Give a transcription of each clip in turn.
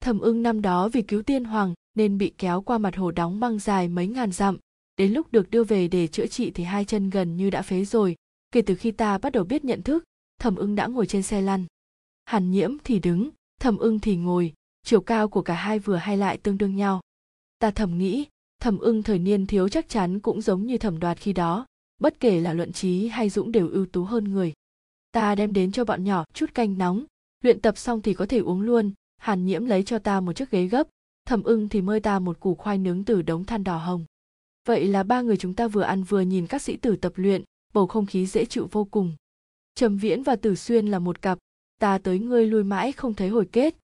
thẩm ưng năm đó vì cứu tiên hoàng nên bị kéo qua mặt hồ đóng băng dài mấy ngàn dặm. Đến lúc được đưa về để chữa trị thì hai chân gần như đã phế rồi. Kể từ khi ta bắt đầu biết nhận thức thẩm ưng đã ngồi trên xe lăn. Hàn nhiễm thì đứng thẩm ưng thì ngồi, chiều cao của cả hai vừa hay lại tương đương nhau. Ta thầm nghĩ thẩm ưng thời niên thiếu chắc chắn cũng giống như thẩm đoạt khi đó, bất kể là luận trí hay dũng đều ưu tú hơn người. Ta đem đến cho bọn nhỏ chút canh nóng, luyện tập xong thì có thể uống luôn hàn nhiễm lấy cho ta một chiếc ghế gấp thẩm ưng thì mơi ta một củ khoai nướng từ đống than đỏ hồng. Vậy là ba người chúng ta vừa ăn vừa nhìn các sĩ tử tập luyện, bầu không khí dễ chịu vô cùng. Trầm viễn và tử xuyên là một cặp, ta tới ngươi lui mãi không thấy hồi kết.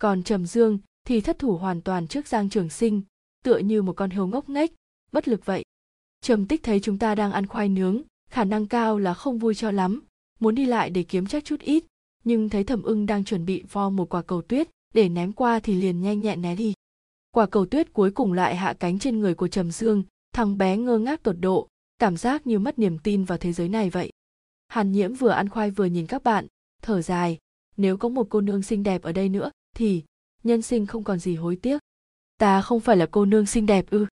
Còn trầm dương thì thất thủ hoàn toàn trước giang trường sinh, tựa như một con hươu ngốc nghếch, bất lực vậy. Trầm tích thấy chúng ta đang ăn khoai nướng, khả năng cao là không vui cho lắm, muốn đi lại để kiếm chắc chút ít, nhưng thấy thẩm ưng đang chuẩn bị vo một quả cầu tuyết để ném qua thì liền nhanh nhẹn né đi. Quả cầu tuyết cuối cùng lại hạ cánh trên người của trầm dương, thằng bé ngơ ngác tột độ, cảm giác như mất niềm tin vào thế giới này vậy. Hàn nhiễm vừa ăn khoai vừa nhìn các bạn, thở dài, nếu có một cô nương xinh đẹp ở đây nữa thì nhân sinh không còn gì hối tiếc. Ta không phải là cô nương xinh đẹp ư?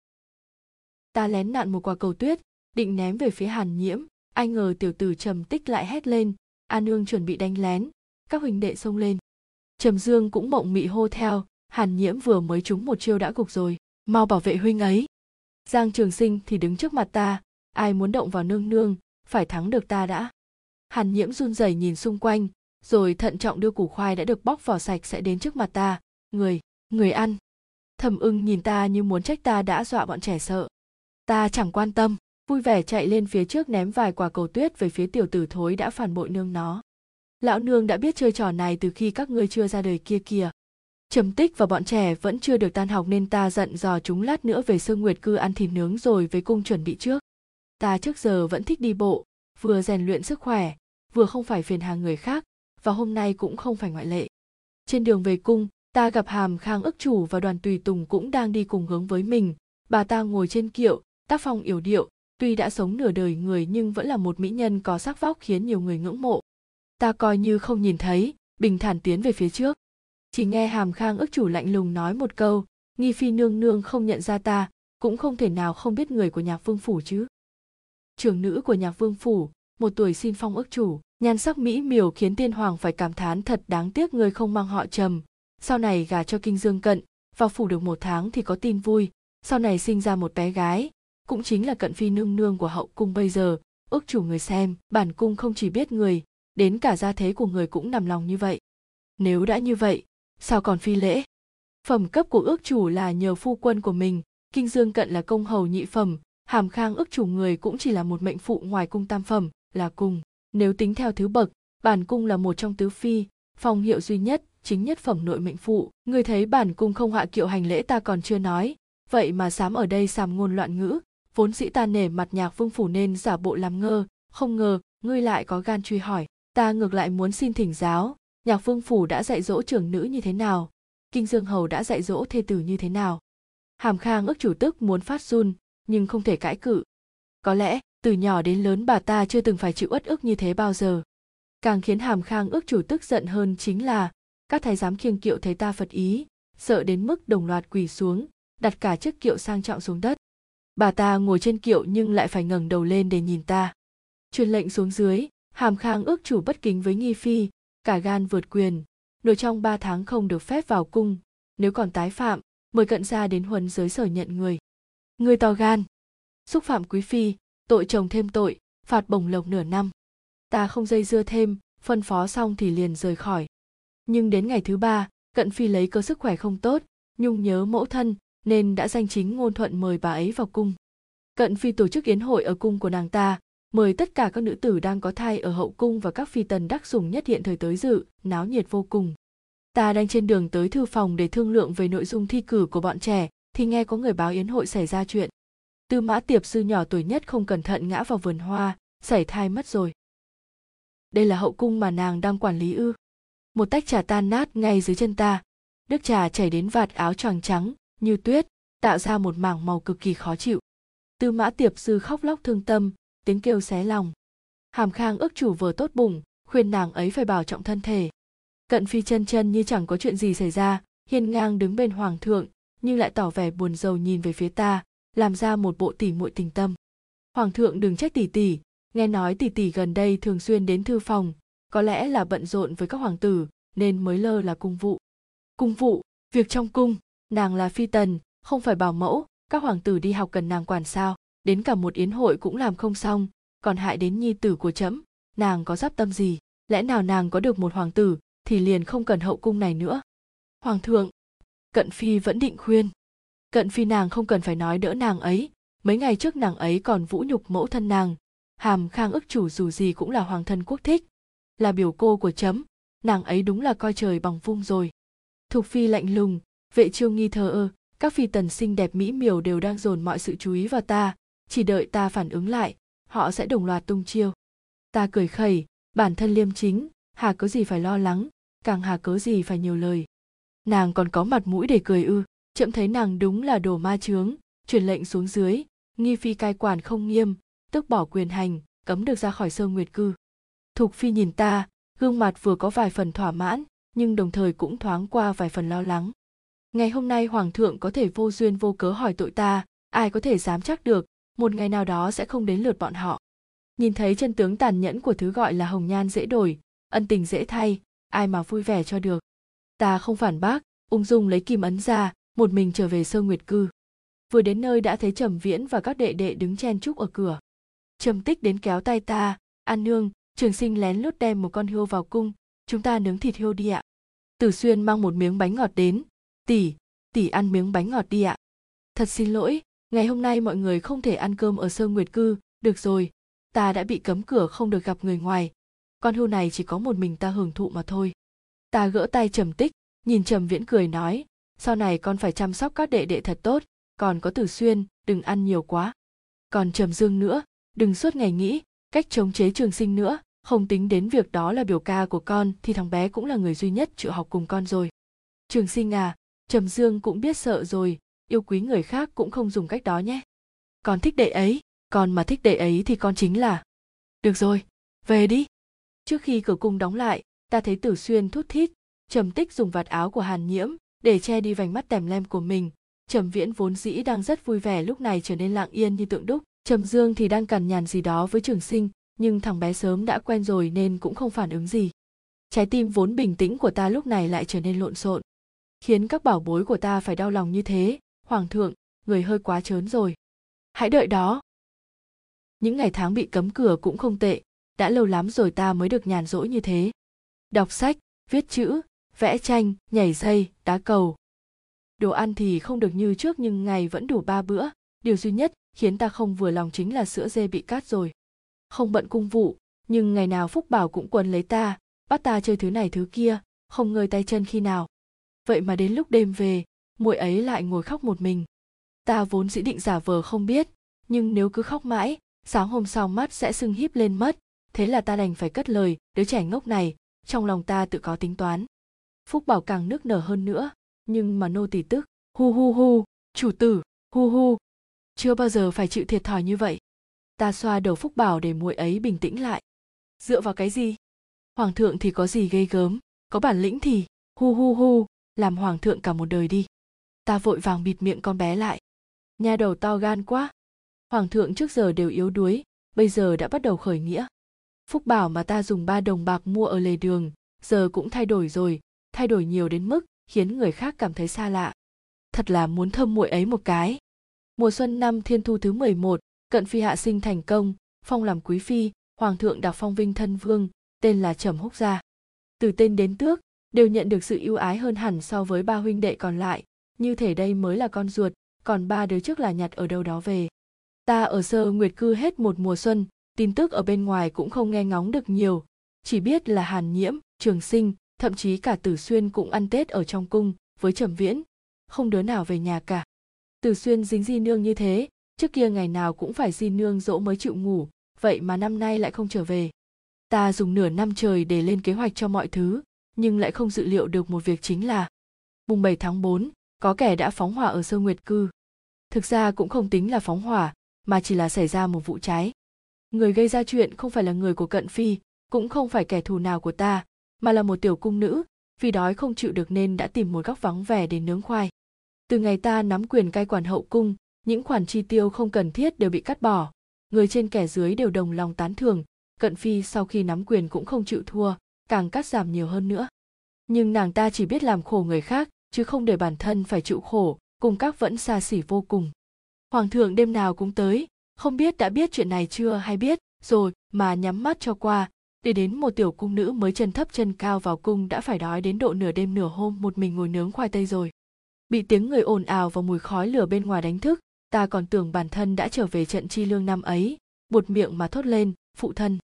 Ta lén nặn một quả cầu tuyết, định ném về phía hàn nhiễm. Ai ngờ tiểu tử trầm tích lại hét lên, an nương chuẩn bị đánh lén, các huỳnh đệ xông lên trầm dương cũng mộng mị hô theo, hàn nhiễm vừa mới trúng một chiêu đã gục rồi. Mau bảo vệ huynh ấy. Giang trường sinh thì đứng trước mặt ta, ai muốn động vào nương nương, phải thắng được ta đã. Hàn nhiễm run rẩy nhìn xung quanh, rồi thận trọng đưa củ khoai đã được bóc vỏ sạch sẽ đến trước mặt ta. Người người ăn. Thầm ưng nhìn ta như muốn trách ta đã dọa bọn trẻ sợ. Ta chẳng quan tâm, vui vẻ chạy lên phía trước ném vài quả cầu tuyết về phía tiểu tử thối đã phản bội nương nó lão nương đã biết chơi trò này từ khi các ngươi chưa ra đời kia kìa. Trầm tích và bọn trẻ vẫn chưa được tan học nên ta giận dò chúng lát nữa về sương nguyệt cư ăn thịt nướng rồi với cung chuẩn bị trước. Ta trước giờ vẫn thích đi bộ, vừa rèn luyện sức khỏe, vừa không phải phiền hà người khác, và hôm nay cũng không phải ngoại lệ. Trên đường về cung, ta gặp hàm khang ức chủ và đoàn tùy tùng cũng đang đi cùng hướng với mình. Bà ta ngồi trên kiệu, tác phong yểu điệu, tuy đã sống nửa đời người nhưng vẫn là một mỹ nhân có sắc vóc khiến nhiều người ngưỡng mộ ta coi như không nhìn thấy, bình thản tiến về phía trước. Chỉ nghe hàm khang ức chủ lạnh lùng nói một câu, nghi phi nương nương không nhận ra ta, cũng không thể nào không biết người của nhạc vương phủ chứ. Trưởng nữ của nhạc vương phủ, một tuổi xin phong ức chủ, nhan sắc mỹ miều khiến tiên hoàng phải cảm thán thật đáng tiếc người không mang họ trầm. Sau này gả cho kinh dương cận, vào phủ được một tháng thì có tin vui. Sau này sinh ra một bé gái, cũng chính là cận phi nương nương của hậu cung bây giờ, ước chủ người xem, bản cung không chỉ biết người đến cả gia thế của người cũng nằm lòng như vậy. Nếu đã như vậy, sao còn phi lễ? Phẩm cấp của ước chủ là nhờ phu quân của mình, kinh dương cận là công hầu nhị phẩm, hàm khang ước chủ người cũng chỉ là một mệnh phụ ngoài cung tam phẩm, là cùng nếu tính theo thứ bậc, bản cung là một trong tứ phi, phong hiệu duy nhất, chính nhất phẩm nội mệnh phụ. Người thấy bản cung không hạ kiệu hành lễ ta còn chưa nói, vậy mà dám ở đây sàm ngôn loạn ngữ, vốn dĩ ta nể mặt nhạc vương phủ nên giả bộ làm ngơ. Không ngờ, ngươi lại có gan truy hỏi ta ngược lại muốn xin thỉnh giáo. Nhạc vương phủ đã dạy dỗ trưởng nữ như thế nào? Kinh dương hầu đã dạy dỗ thê tử như thế nào? Hàm khang ước chủ tức muốn phát run, nhưng không thể cãi cự. Có lẽ, từ nhỏ đến lớn bà ta chưa từng phải chịu uất ức như thế bao giờ. Càng khiến hàm khang ước chủ tức giận hơn chính là, các thái giám khiêng kiệu thấy ta phật ý, sợ đến mức đồng loạt quỳ xuống, đặt cả chiếc kiệu sang trọng xuống đất. Bà ta ngồi trên kiệu nhưng lại phải ngẩng đầu lên để nhìn ta. Truyền lệnh xuống dưới hàm khang ước chủ bất kính với nghi phi, cả gan vượt quyền nội trong ba tháng không được phép vào cung, nếu còn tái phạm, mời cận gia đến huấn giới sở nhận người. Người to gan, xúc phạm quý phi, tội chồng thêm tội, phạt bổng lộc nửa năm. Ta không dây dưa thêm, phân phó xong thì liền rời khỏi. Nhưng đến ngày thứ ba, cận phi lấy cơ sức khỏe không tốt, nhung nhớ mẫu thân, nên đã danh chính ngôn thuận mời bà ấy vào cung. Cận phi tổ chức yến hội ở cung của nàng ta mời tất cả các nữ tử đang có thai ở hậu cung và các phi tần đắc sủng nhất hiện thời tới dự, náo nhiệt vô cùng. Ta đang trên đường tới thư phòng để thương lượng về nội dung thi cử của bọn trẻ, thì nghe có người báo yến hội xảy ra chuyện. Tư mã tiệp sư nhỏ tuổi nhất không cẩn thận ngã vào vườn hoa xảy thai mất rồi. Đây là hậu cung mà nàng đang quản lý ư? Một tách trà tan nát ngay dưới chân ta. Nước trà chảy đến vạt áo choàng trắng, như tuyết, tạo ra một mảng màu cực kỳ khó chịu. Tư mã tiệp sư khóc lóc thương tâm tiếng kêu xé lòng. Hàm khang ước chủ vừa tốt bụng, khuyên nàng ấy phải bảo trọng thân thể. Cận phi chân chân như chẳng có chuyện gì xảy ra, hiên ngang đứng bên hoàng thượng, nhưng lại tỏ vẻ buồn rầu nhìn về phía ta, làm ra một bộ tỉ muội tình tâm. Hoàng thượng đừng trách tỷ tỷ, nghe nói tỷ tỷ gần đây thường xuyên đến thư phòng, có lẽ là bận rộn với các hoàng tử, nên mới lơ là cung vụ. Cung vụ, việc trong cung, nàng là phi tần, không phải bảo mẫu, các hoàng tử đi học cần nàng quản sao? Đến cả một yến hội cũng làm không xong. Còn hại đến nhi tử của trẫm, nàng có giáp tâm gì? Lẽ nào nàng có được một hoàng tử thì liền không cần hậu cung này nữa? Hoàng thượng, cận phi vẫn định khuyên. Cận phi nàng không cần phải nói đỡ nàng ấy. Mấy ngày trước nàng ấy còn vũ nhục mẫu thân nàng. Hàm khang ức chủ dù gì cũng là hoàng thân quốc thích. Là biểu cô của chấm nàng ấy đúng là coi trời bằng vung rồi. Thục phi lạnh lùng, vệ chiêu nghi thờ ơ, các phi tần xinh đẹp mỹ miều đều đang dồn mọi sự chú ý vào ta chỉ đợi ta phản ứng lại, họ sẽ đồng loạt tung chiêu. Ta cười khẩy, bản thân liêm chính, hà có gì phải lo lắng, càng hà cớ gì phải nhiều lời. Nàng còn có mặt mũi để cười ư, chậm thấy nàng đúng là đồ ma chướng, truyền lệnh xuống dưới, nghi phi cai quản không nghiêm, tức bỏ quyền hành, cấm được ra khỏi sơ nguyệt cư. Thục phi nhìn ta, gương mặt vừa có vài phần thỏa mãn, nhưng đồng thời cũng thoáng qua vài phần lo lắng. Ngày hôm nay hoàng thượng có thể vô duyên vô cớ hỏi tội ta, ai có thể dám chắc được một ngày nào đó sẽ không đến lượt bọn họ. Nhìn thấy chân tướng tàn nhẫn của thứ gọi là hồng nhan dễ đổi, ân tình dễ thay, ai mà vui vẻ cho được. Ta không phản bác, ung dung lấy kim ấn ra, một mình trở về sơ nguyệt cư. Vừa đến nơi đã thấy trầm viễn và các đệ đệ đứng chen chúc ở cửa. Trầm tích đến kéo tay ta, an nương, trường sinh lén lút đem một con hươu vào cung, chúng ta nướng thịt hươu đi ạ. Tử xuyên mang một miếng bánh ngọt đến, tỷ tỷ ăn miếng bánh ngọt đi ạ. Thật xin lỗi ngày hôm nay mọi người không thể ăn cơm ở sơ nguyệt cư. Được rồi, ta đã bị cấm cửa không được gặp người ngoài. Con hưu này chỉ có một mình ta hưởng thụ mà thôi. Ta gỡ tay trầm tích, nhìn trầm viễn cười nói, sau này con phải chăm sóc các đệ đệ thật tốt, còn có tử xuyên, đừng ăn nhiều quá. Còn trầm dương nữa, đừng suốt ngày nghĩ cách chống chế trường sinh nữa, không tính đến việc đó là biểu ca của con thì thằng bé cũng là người duy nhất chịu học cùng con rồi. Trường sinh à trầm dương cũng biết sợ rồi yêu quý người khác cũng không dùng cách đó nhé. Con thích đệ ấy, con mà thích đệ ấy thì con chính là. Được rồi, về đi. Trước khi cửa cung đóng lại, ta thấy tử xuyên thút thít, trầm tích dùng vạt áo của hàn nhiễm để che đi vành mắt tèm lem của mình. Trầm viễn vốn dĩ đang rất vui vẻ lúc này trở nên lặng yên như tượng đúc. Trầm dương thì đang cằn nhằn gì đó với trường sinh, nhưng thằng bé sớm đã quen rồi nên cũng không phản ứng gì. Trái tim vốn bình tĩnh của ta lúc này lại trở nên lộn xộn, khiến các bảo bối của ta phải đau lòng như thế hoàng thượng, người hơi quá trớn rồi. Hãy đợi đó. Những ngày tháng bị cấm cửa cũng không tệ, đã lâu lắm rồi ta mới được nhàn rỗi như thế. Đọc sách, viết chữ, vẽ tranh, nhảy dây, đá cầu. Đồ ăn thì không được như trước nhưng ngày vẫn đủ ba bữa. Điều duy nhất khiến ta không vừa lòng chính là sữa dê bị cát rồi. Không bận cung vụ, nhưng ngày nào phúc bảo cũng quấn lấy ta, bắt ta chơi thứ này thứ kia, không ngơi tay chân khi nào. Vậy mà đến lúc đêm về muội ấy lại ngồi khóc một mình. Ta vốn dĩ định giả vờ không biết, nhưng nếu cứ khóc mãi, sáng hôm sau mắt sẽ sưng híp lên mất. Thế là ta đành phải cất lời, đứa trẻ ngốc này, trong lòng ta tự có tính toán. Phúc bảo càng nước nở hơn nữa, nhưng mà nô tỳ tức, hu hu hu, chủ tử, hu hu. Chưa bao giờ phải chịu thiệt thòi như vậy. Ta xoa đầu phúc bảo để muội ấy bình tĩnh lại. Dựa vào cái gì? Hoàng thượng thì có gì ghê gớm? Có bản lĩnh thì, hu hu hu, làm hoàng thượng cả một đời đi ta vội vàng bịt miệng con bé lại. Nhà đầu to gan quá. Hoàng thượng trước giờ đều yếu đuối bây giờ đã bắt đầu khởi nghĩa. Phúc bảo mà ta dùng ba đồng bạc mua ở lề đường giờ cũng thay đổi rồi thay đổi nhiều đến mức khiến người khác cảm thấy xa lạ. Thật là muốn thơm muội ấy một cái. Mùa xuân năm thiên thu thứ 11, cận phi hạ sinh thành công phong làm quý phi hoàng thượng đặc phong vinh thân vương tên là trầm húc gia. Từ tên đến tước đều nhận được sự ưu ái hơn hẳn so với ba huynh đệ còn lại như thể đây mới là con ruột còn ba đứa trước là nhặt ở đâu đó về. Ta ở sơ nguyệt cư hết một mùa xuân tin tức ở bên ngoài cũng không nghe ngóng được nhiều. Chỉ biết là hàn nhiễm trường sinh thậm chí cả tử xuyên cũng ăn tết ở trong cung với trầm viễn. Không đứa nào về nhà cả. Tử xuyên dính di nương như thế trước kia ngày nào cũng phải di nương dỗ mới chịu ngủ vậy mà năm nay lại không trở về. Ta dùng nửa năm trời để lên kế hoạch cho mọi thứ nhưng lại không dự liệu được một việc chính là mùng 7 tháng 4, có kẻ đã phóng hỏa ở sơ nguyệt cư. Thực ra cũng không tính là phóng hỏa, mà chỉ là xảy ra một vụ cháy. Người gây ra chuyện không phải là người của cận phi, cũng không phải kẻ thù nào của ta, mà là một tiểu cung nữ, vì đói không chịu được nên đã tìm một góc vắng vẻ để nướng khoai từ ngày ta nắm quyền cai quản hậu cung những khoản chi tiêu không cần thiết đều bị cắt bỏ người trên kẻ dưới đều đồng lòng tán thưởng cận phi sau khi nắm quyền cũng không chịu thua càng cắt giảm nhiều hơn nữa nhưng nàng ta chỉ biết làm khổ người khác chứ không để bản thân phải chịu khổ, cùng các vẫn xa xỉ vô cùng. Hoàng thượng đêm nào cũng tới, không biết đã biết chuyện này chưa hay biết, rồi mà nhắm mắt cho qua, để đến một tiểu cung nữ mới chân thấp chân cao vào cung đã phải đói đến độ nửa đêm nửa hôm một mình ngồi nướng khoai tây rồi. Bị tiếng người ồn ào và mùi khói lửa bên ngoài đánh thức, ta còn tưởng bản thân đã trở về trận chi lương năm ấy, buột miệng mà thốt lên, phụ thân,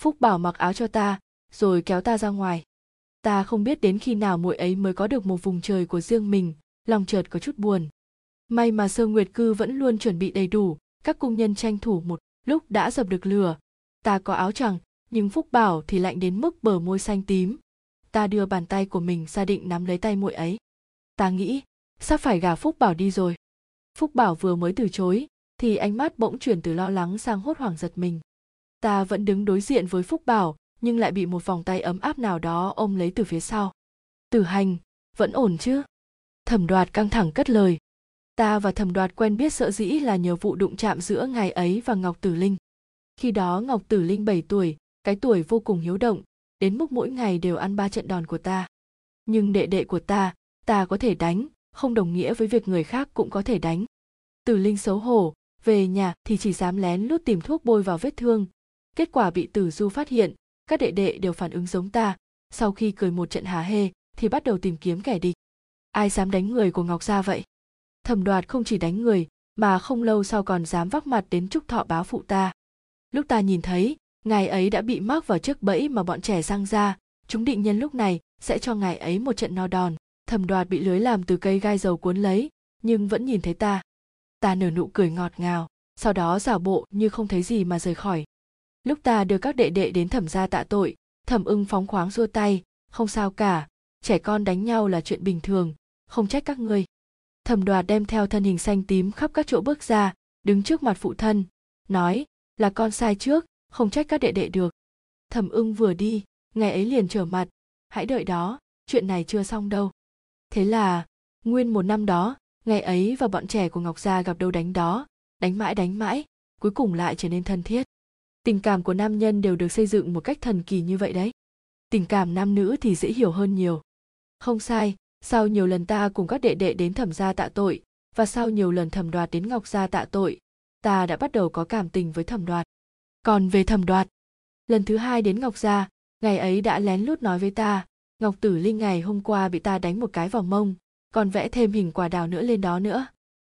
phúc bảo mặc áo cho ta, rồi kéo ta ra ngoài ta không biết đến khi nào muội ấy mới có được một vùng trời của riêng mình. Lòng chợt có chút buồn. May mà sơ nguyệt cư vẫn luôn chuẩn bị đầy đủ, các cung nhân tranh thủ một lúc đã dập được lửa. Ta có áo choàng, nhưng phúc bảo thì lạnh đến mức bờ môi xanh tím. Ta đưa bàn tay của mình ra định nắm lấy tay muội ấy. Ta nghĩ, sắp phải gả phúc bảo đi rồi. Phúc bảo vừa mới từ chối, thì ánh mắt bỗng chuyển từ lo lắng sang hốt hoảng giật mình. Ta vẫn đứng đối diện với phúc bảo nhưng lại bị một vòng tay ấm áp nào đó ôm lấy từ phía sau. Tử hành, vẫn ổn chứ? Thẩm đoạt căng thẳng cất lời. Ta và thẩm đoạt quen biết sợ dĩ là nhờ vụ đụng chạm giữa ngài ấy và ngọc tử linh. Khi đó ngọc tử linh 7 tuổi, cái tuổi vô cùng hiếu động, đến mức mỗi ngày đều ăn ba trận đòn của ta. Nhưng đệ đệ của ta ta có thể đánh, không đồng nghĩa với việc người khác cũng có thể đánh. Tử linh xấu hổ, về nhà thì chỉ dám lén lút tìm thuốc bôi vào vết thương. Kết quả bị tử du phát hiện các đệ đệ đều phản ứng giống ta. Sau khi cười một trận há hê, thì bắt đầu tìm kiếm kẻ địch. Ai dám đánh người của ngọc gia vậy? Thẩm đoạt không chỉ đánh người, mà không lâu sau còn dám vác mặt đến trúc thọ báo phụ ta. Lúc ta nhìn thấy, ngài ấy đã bị mắc vào chiếc bẫy mà bọn trẻ răng ra. Chúng định nhân lúc này sẽ cho ngài ấy một trận no đòn. Thẩm đoạt bị lưới làm từ cây gai dầu cuốn lấy, nhưng vẫn nhìn thấy ta. Ta nở nụ cười ngọt ngào, sau đó giả bộ như không thấy gì mà rời khỏi lúc ta đưa các đệ đệ đến thẩm gia tạ tội, thẩm ưng phóng khoáng xua tay, không sao cả, trẻ con đánh nhau là chuyện bình thường, không trách các ngươi. Thẩm đoạt đem theo thân hình xanh tím khắp các chỗ bước ra, đứng trước mặt phụ thân, nói, là con sai trước, không trách các đệ đệ được. Thẩm ưng vừa đi ngày ấy liền trở mặt, hãy đợi đó, chuyện này chưa xong đâu. Thế là, nguyên một năm đó ngày ấy và bọn trẻ của ngọc gia gặp đâu đánh đó, đánh mãi đánh mãi, cuối cùng lại trở nên thân thiết tình cảm của nam nhân đều được xây dựng một cách thần kỳ như vậy đấy. Tình cảm nam nữ thì dễ hiểu hơn nhiều. Không sai, sau nhiều lần ta cùng các đệ đệ đến thẩm gia tạ tội, và sau nhiều lần thẩm đoạt đến ngọc gia tạ tội, ta đã bắt đầu có cảm tình với thẩm đoạt. Còn về thẩm đoạt, lần thứ hai đến ngọc gia, ngày ấy đã lén lút nói với ta, ngọc tử linh ngày hôm qua bị ta đánh một cái vào mông, còn vẽ thêm hình quả đào nữa lên đó nữa.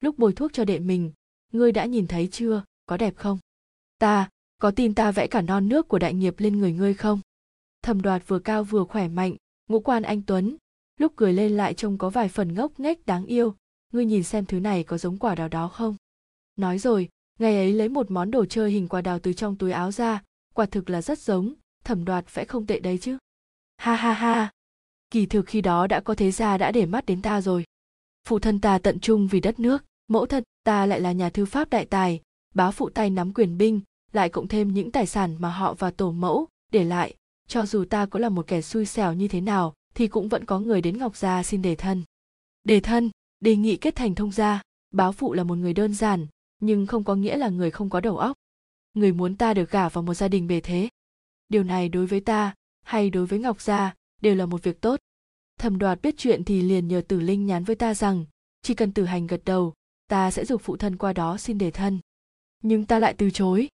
Lúc bồi thuốc cho đệ mình, ngươi đã nhìn thấy chưa, có đẹp không? Ta có tin ta vẽ cả non nước của đại nghiệp lên người ngươi không? Thẩm đoạt vừa cao vừa khỏe mạnh, ngũ quan anh tuấn, lúc cười lên lại trông có vài phần ngốc nghếch đáng yêu. Ngươi nhìn xem thứ này có giống quả đào đó không? Nói rồi, ngày ấy lấy một món đồ chơi hình quả đào từ trong túi áo ra, quả thực là rất giống, thẩm đoạt vẽ không tệ đấy chứ. Ha ha ha, kỳ thực khi đó đã có thế gia đã để mắt đến ta rồi. Phụ thân ta tận trung vì đất nước, mẫu thân ta lại là nhà thư pháp đại tài, bá phụ tay nắm quyền binh lại cộng thêm những tài sản mà họ và tổ mẫu để lại. Cho dù ta có là một kẻ xui xẻo như thế nào, thì cũng vẫn có người đến ngọc gia xin đề thân. Đề thân, đề nghị kết thành thông gia, báo phụ là một người đơn giản, nhưng không có nghĩa là người không có đầu óc. Người muốn ta được gả vào một gia đình bề thế. Điều này đối với ta, hay đối với ngọc gia, đều là một việc tốt. Thẩm đoạt biết chuyện thì liền nhờ tử linh nhắn với ta rằng, chỉ cần tử hành gật đầu, ta sẽ dục phụ thân qua đó xin đề thân. Nhưng ta lại từ chối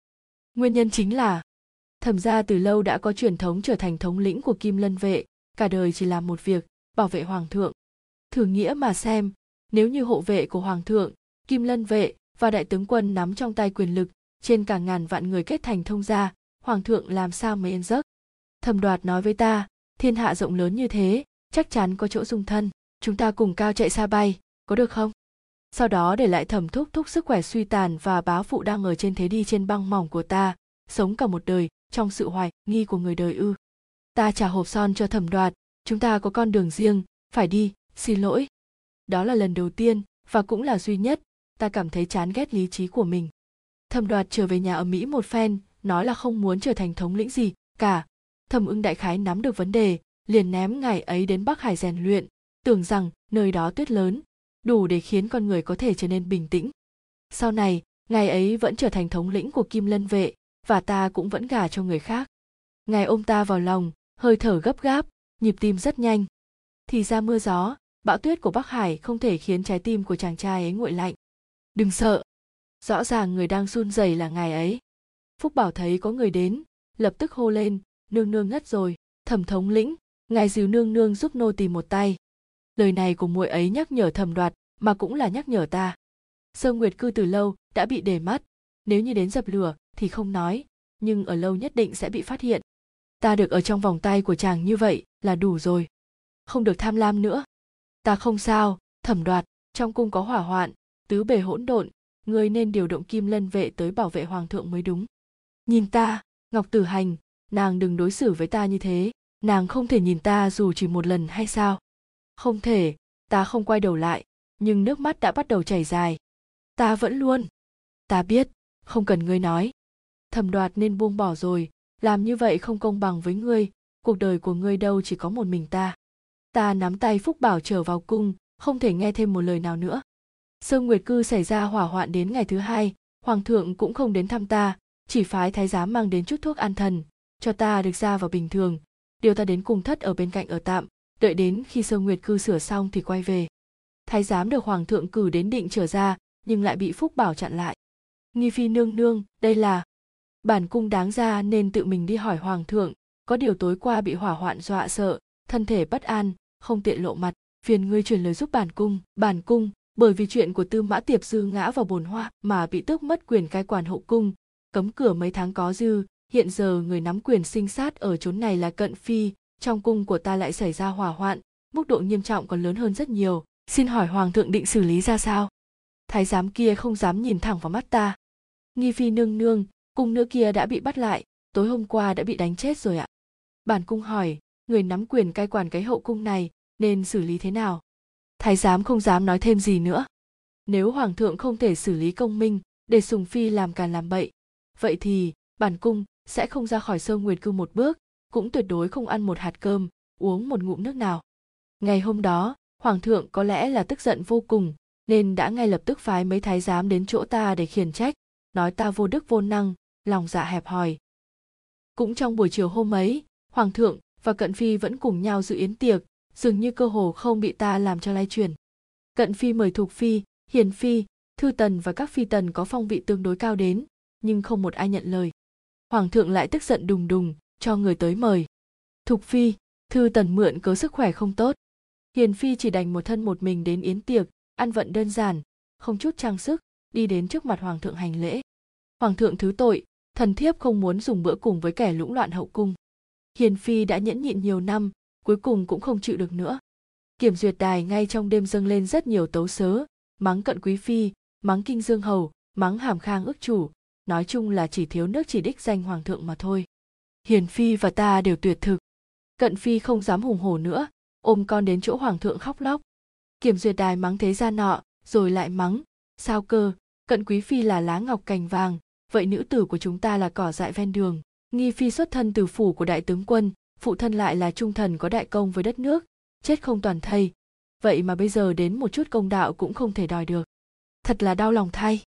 nguyên nhân chính là, thẩm gia từ lâu đã có truyền thống trở thành thống lĩnh của kim lân vệ, cả đời chỉ làm một việc, bảo vệ hoàng thượng. Thử nghĩa mà xem, nếu như hộ vệ của hoàng thượng, kim lân vệ và đại tướng quân nắm trong tay quyền lực trên cả ngàn vạn người kết thành thông gia, hoàng thượng làm sao mới yên giấc? Thẩm đoạt nói với ta, thiên hạ rộng lớn như thế, chắc chắn có chỗ dung thân, chúng ta cùng cao chạy xa bay, có được không? Sau đó để lại thẩm thúc thúc sức khỏe suy tàn và bá phụ đang ở trên thế đi trên băng mỏng của ta, sống cả một đời trong sự hoài nghi của người đời ư. Ta trả hộp son cho thẩm đoạt, chúng ta có con đường riêng, phải đi, xin lỗi. Đó là lần đầu tiên và cũng là duy nhất ta cảm thấy chán ghét lý trí của mình. Thẩm đoạt trở về nhà ở mỹ một phen, nói là không muốn trở thành thống lĩnh gì cả. Thẩm ưng đại khái nắm được vấn đề, liền ném ngài ấy đến bắc hải rèn luyện, tưởng rằng nơi đó tuyết lớn đủ để khiến con người có thể trở nên bình tĩnh. Sau này, ngài ấy vẫn trở thành thống lĩnh của kim lân vệ và ta cũng vẫn gả cho người khác. Ngài ôm ta vào lòng, hơi thở gấp gáp, nhịp tim rất nhanh. Thì ra mưa gió, bão tuyết của bắc hải không thể khiến trái tim của chàng trai ấy nguội lạnh. Đừng sợ. Rõ ràng người đang run rẩy là ngài ấy. Phúc bảo thấy có người đến, lập tức hô lên, nương nương ngất rồi, thẩm thống lĩnh, ngài dìu nương nương giúp nô tìm một tay lời này của muội ấy nhắc nhở thẩm đoạt, mà cũng là nhắc nhở ta. Sơ nguyệt cư từ lâu đã bị để mắt. Nếu như đến dập lửa thì không nói, nhưng ở lâu nhất định sẽ bị phát hiện. Ta được ở trong vòng tay của chàng như vậy là đủ rồi. Không được tham lam nữa. Ta không sao, thẩm đoạt, trong cung có hỏa hoạn, tứ bề hỗn độn, ngươi nên điều động kim lân vệ tới bảo vệ hoàng thượng mới đúng. Nhìn ta, ngọc tử hành, nàng đừng đối xử với ta như thế. Nàng không thể nhìn ta dù chỉ một lần hay sao? Không thể, ta không quay đầu lại, nhưng nước mắt đã bắt đầu chảy dài. Ta vẫn luôn. Ta biết, không cần ngươi nói. Thẩm đoạt nên buông bỏ rồi, làm như vậy không công bằng với ngươi, cuộc đời của ngươi đâu chỉ có một mình ta. Ta nắm tay phúc bảo trở vào cung, không thể nghe thêm một lời nào nữa. Sơn nguyệt cư xảy ra hỏa hoạn đến ngày thứ hai, hoàng thượng cũng không đến thăm ta, chỉ phái thái giám mang đến chút thuốc an thần, cho ta được ra vào bình thường. Điều ta đến cùng thất ở bên cạnh ở tạm đợi đến khi sơ nguyệt cư sửa xong thì quay về. Thái giám được hoàng thượng cử đến định trở ra, nhưng lại bị phúc bảo chặn lại. Nghi phi nương nương, đây là bản cung đáng ra nên tự mình đi hỏi hoàng thượng, có điều tối qua bị hỏa hoạn dọa sợ, thân thể bất an, không tiện lộ mặt. Phiền ngươi truyền lời giúp bản cung bản cung, bởi vì chuyện của tư mã tiệp dư ngã vào bồn hoa mà bị tước mất quyền cai quản hậu cung, cấm cửa mấy tháng có dư, hiện giờ người nắm quyền sinh sát ở chốn này là cận phi trong cung của ta lại xảy ra hỏa hoạn, mức độ nghiêm trọng còn lớn hơn rất nhiều. Xin hỏi hoàng thượng định xử lý ra sao? Thái giám kia không dám nhìn thẳng vào mắt ta. Nghi phi nương nương, cung nữ kia đã bị bắt lại, tối hôm qua đã bị đánh chết rồi ạ. Bản cung hỏi, người nắm quyền cai quản cái hậu cung này, nên xử lý thế nào? Thái giám không dám nói thêm gì nữa. Nếu hoàng thượng không thể xử lý công minh, để sùng phi làm càn làm bậy, vậy thì bản cung sẽ không ra khỏi sơ nguyệt cư một bước cũng tuyệt đối không ăn một hạt cơm, uống một ngụm nước nào. Ngày hôm đó, hoàng thượng có lẽ là tức giận vô cùng, nên đã ngay lập tức phái mấy thái giám đến chỗ ta để khiển trách, nói ta vô đức vô năng, lòng dạ hẹp hòi. Cũng trong buổi chiều hôm ấy, hoàng thượng và cận phi vẫn cùng nhau dự yến tiệc, dường như cơ hồ không bị ta làm cho lay chuyển. Cận phi mời thục phi, hiền phi, thư tần và các phi tần có phong vị tương đối cao đến, nhưng không một ai nhận lời. Hoàng thượng lại tức giận đùng đùng cho người tới mời. Thục phi, thư tần mượn cớ sức khỏe không tốt. Hiền phi chỉ đành một thân một mình đến yến tiệc, ăn vận đơn giản, không chút trang sức, đi đến trước mặt hoàng thượng hành lễ. Hoàng thượng thứ tội, thần thiếp không muốn dùng bữa cùng với kẻ lũng loạn hậu cung. Hiền phi đã nhẫn nhịn nhiều năm, cuối cùng cũng không chịu được nữa. Kiểm duyệt đài ngay trong đêm dâng lên rất nhiều tấu sớ, mắng cận quý phi, mắng kinh dương hầu, mắng hàm khang ước chủ, nói chung là chỉ thiếu nước chỉ đích danh hoàng thượng mà thôi hiền phi và ta đều tuyệt thực. Cận phi không dám hùng hổ nữa, ôm con đến chỗ hoàng thượng khóc lóc. Kiểm duyệt đài mắng thế ra nọ, rồi lại mắng, sao cơ, cận quý phi là lá ngọc cành vàng, vậy nữ tử của chúng ta là cỏ dại ven đường, nghi phi xuất thân từ phủ của đại tướng quân, phụ thân lại là trung thần có đại công với đất nước, chết không toàn thây. Vậy mà bây giờ đến một chút công đạo cũng không thể đòi được. Thật là đau lòng thay.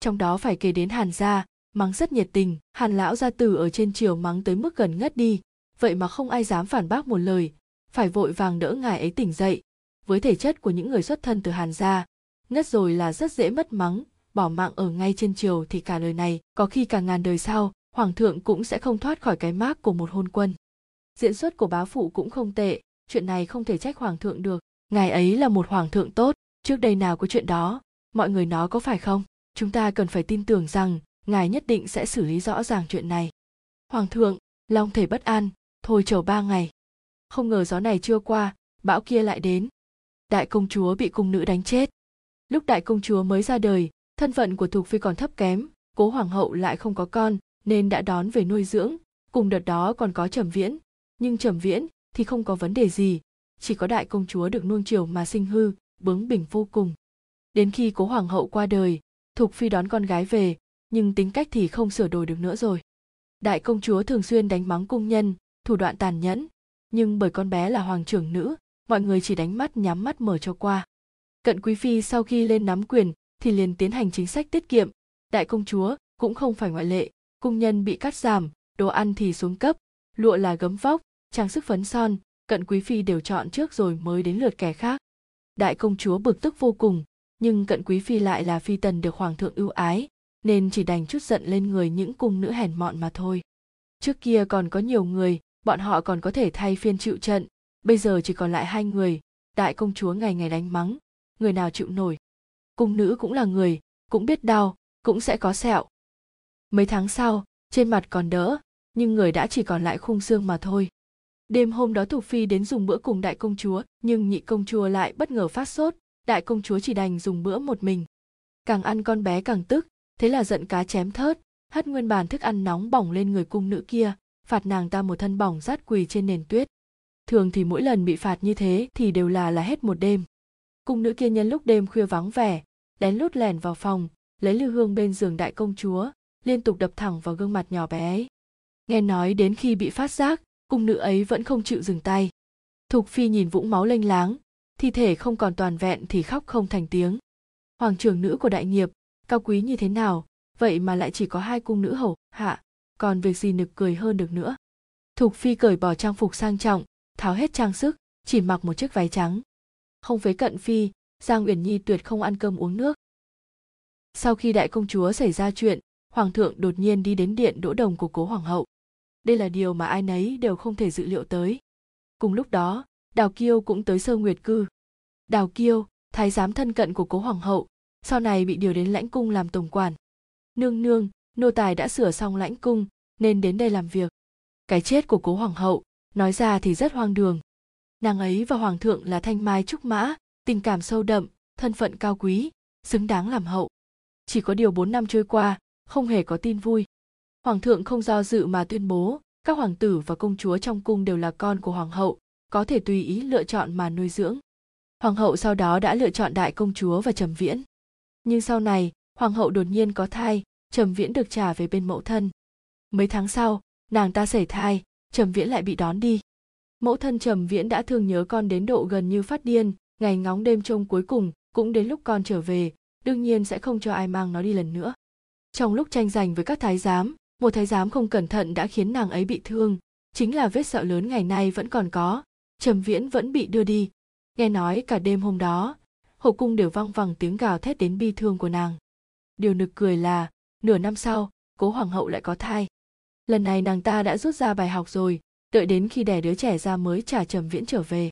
Trong đó phải kể đến hàn gia mắng rất nhiệt tình, hàn lão gia tử ở trên triều mắng tới mức gần ngất đi. Vậy mà không ai dám phản bác một lời, phải vội vàng đỡ ngài ấy tỉnh dậy. Với thể chất của những người xuất thân từ hàn gia, ngất rồi là rất dễ mất mắng, bỏ mạng ở ngay trên triều thì cả đời này, có khi cả ngàn đời sau, hoàng thượng cũng sẽ không thoát khỏi cái mác của một hôn quân. Diễn xuất của bá phụ cũng không tệ, chuyện này không thể trách hoàng thượng được. Ngài ấy là một hoàng thượng tốt, trước đây nào có chuyện đó, mọi người nói có phải không? Chúng ta cần phải tin tưởng rằng ngài nhất định sẽ xử lý rõ ràng chuyện này. Hoàng thượng, long thể bất an, thôi chờ ba ngày. Không ngờ gió này chưa qua, bão kia lại đến. Đại công chúa bị cung nữ đánh chết. Lúc đại công chúa mới ra đời, thân phận của thục phi còn thấp kém, cố hoàng hậu lại không có con, nên đã đón về nuôi dưỡng, cùng đợt đó còn có trầm viễn. Nhưng trầm viễn thì không có vấn đề gì, chỉ có đại công chúa được nuông chiều mà sinh hư, bướng bỉnh vô cùng. Đến khi cố hoàng hậu qua đời, thục phi đón con gái về nhưng tính cách thì không sửa đổi được nữa rồi. Đại công chúa thường xuyên đánh mắng cung nhân, thủ đoạn tàn nhẫn, nhưng bởi con bé là hoàng trưởng nữ, mọi người chỉ đánh mắt nhắm mắt mở cho qua. Cận quý phi sau khi lên nắm quyền thì liền tiến hành chính sách tiết kiệm. Đại công chúa cũng không phải ngoại lệ, cung nhân bị cắt giảm, đồ ăn thì xuống cấp, lụa là gấm vóc, trang sức phấn son, cận quý phi đều chọn trước rồi mới đến lượt kẻ khác. Đại công chúa bực tức vô cùng, nhưng cận quý phi lại là phi tần được hoàng thượng ưu ái nên chỉ đành chút giận lên người những cung nữ hèn mọn mà thôi. Trước kia còn có nhiều người, bọn họ còn có thể thay phiên chịu trận. Bây giờ chỉ còn lại hai người, đại công chúa ngày ngày đánh mắng, người nào chịu nổi. Cung nữ cũng là người, cũng biết đau, cũng sẽ có sẹo. Mấy tháng sau, trên mặt còn đỡ, nhưng người đã chỉ còn lại khung xương mà thôi. Đêm hôm đó thục phi đến dùng bữa cùng đại công chúa, nhưng nhị công chúa lại bất ngờ phát sốt, đại công chúa chỉ đành dùng bữa một mình. Càng ăn con bé càng tức thế là giận cá chém thớt, hất nguyên bàn thức ăn nóng bỏng lên người cung nữ kia, phạt nàng ta một thân bỏng rát quỳ trên nền tuyết. Thường thì mỗi lần bị phạt như thế thì đều là là hết một đêm. Cung nữ kia nhân lúc đêm khuya vắng vẻ, lén lút lẻn vào phòng, lấy lư hương bên giường đại công chúa, liên tục đập thẳng vào gương mặt nhỏ bé ấy. Nghe nói đến khi bị phát giác, cung nữ ấy vẫn không chịu dừng tay. Thục phi nhìn vũng máu lênh láng, thi thể không còn toàn vẹn thì khóc không thành tiếng. Hoàng trưởng nữ của đại nghiệp cao quý như thế nào? Vậy mà lại chỉ có hai cung nữ hầu, hạ, còn việc gì nực cười hơn được nữa? Thục phi cởi bỏ trang phục sang trọng, tháo hết trang sức, chỉ mặc một chiếc váy trắng. Không với cận phi, giang uyển nhi tuyệt không ăn cơm uống nước. Sau khi đại công chúa xảy ra chuyện, hoàng thượng đột nhiên đi đến điện đỗ đồng của cố hoàng hậu. Đây là điều mà ai nấy đều không thể dự liệu tới. Cùng lúc đó, đào kiêu cũng tới sơ nguyệt cư. Đào kiêu, thái giám thân cận của cố hoàng hậu sau này bị điều đến lãnh cung làm tổng quản. Nương nương, nô tài đã sửa xong lãnh cung, nên đến đây làm việc. Cái chết của cố hoàng hậu, nói ra thì rất hoang đường. Nàng ấy và hoàng thượng là thanh mai trúc mã, tình cảm sâu đậm, thân phận cao quý, xứng đáng làm hậu. Chỉ có điều bốn năm trôi qua, không hề có tin vui. Hoàng thượng không do dự mà tuyên bố, các hoàng tử và công chúa trong cung đều là con của hoàng hậu, có thể tùy ý lựa chọn mà nuôi dưỡng. Hoàng hậu sau đó đã lựa chọn đại công chúa và trầm viễn nhưng sau này, hoàng hậu đột nhiên có thai, trầm viễn được trả về bên mẫu thân. Mấy tháng sau, nàng ta sảy thai, trầm viễn lại bị đón đi. Mẫu thân trầm viễn đã thương nhớ con đến độ gần như phát điên, ngày ngóng đêm trông cuối cùng, cũng đến lúc con trở về, đương nhiên sẽ không cho ai mang nó đi lần nữa. Trong lúc tranh giành với các thái giám, một thái giám không cẩn thận đã khiến nàng ấy bị thương, chính là vết sẹo lớn ngày nay vẫn còn có, trầm viễn vẫn bị đưa đi. Nghe nói cả đêm hôm đó hậu cung đều vang vẳng tiếng gào thét đến bi thương của nàng. Điều nực cười là, nửa năm sau, cố hoàng hậu lại có thai. Lần này nàng ta đã rút ra bài học rồi, đợi đến khi đẻ đứa trẻ ra mới trả trầm viễn trở về.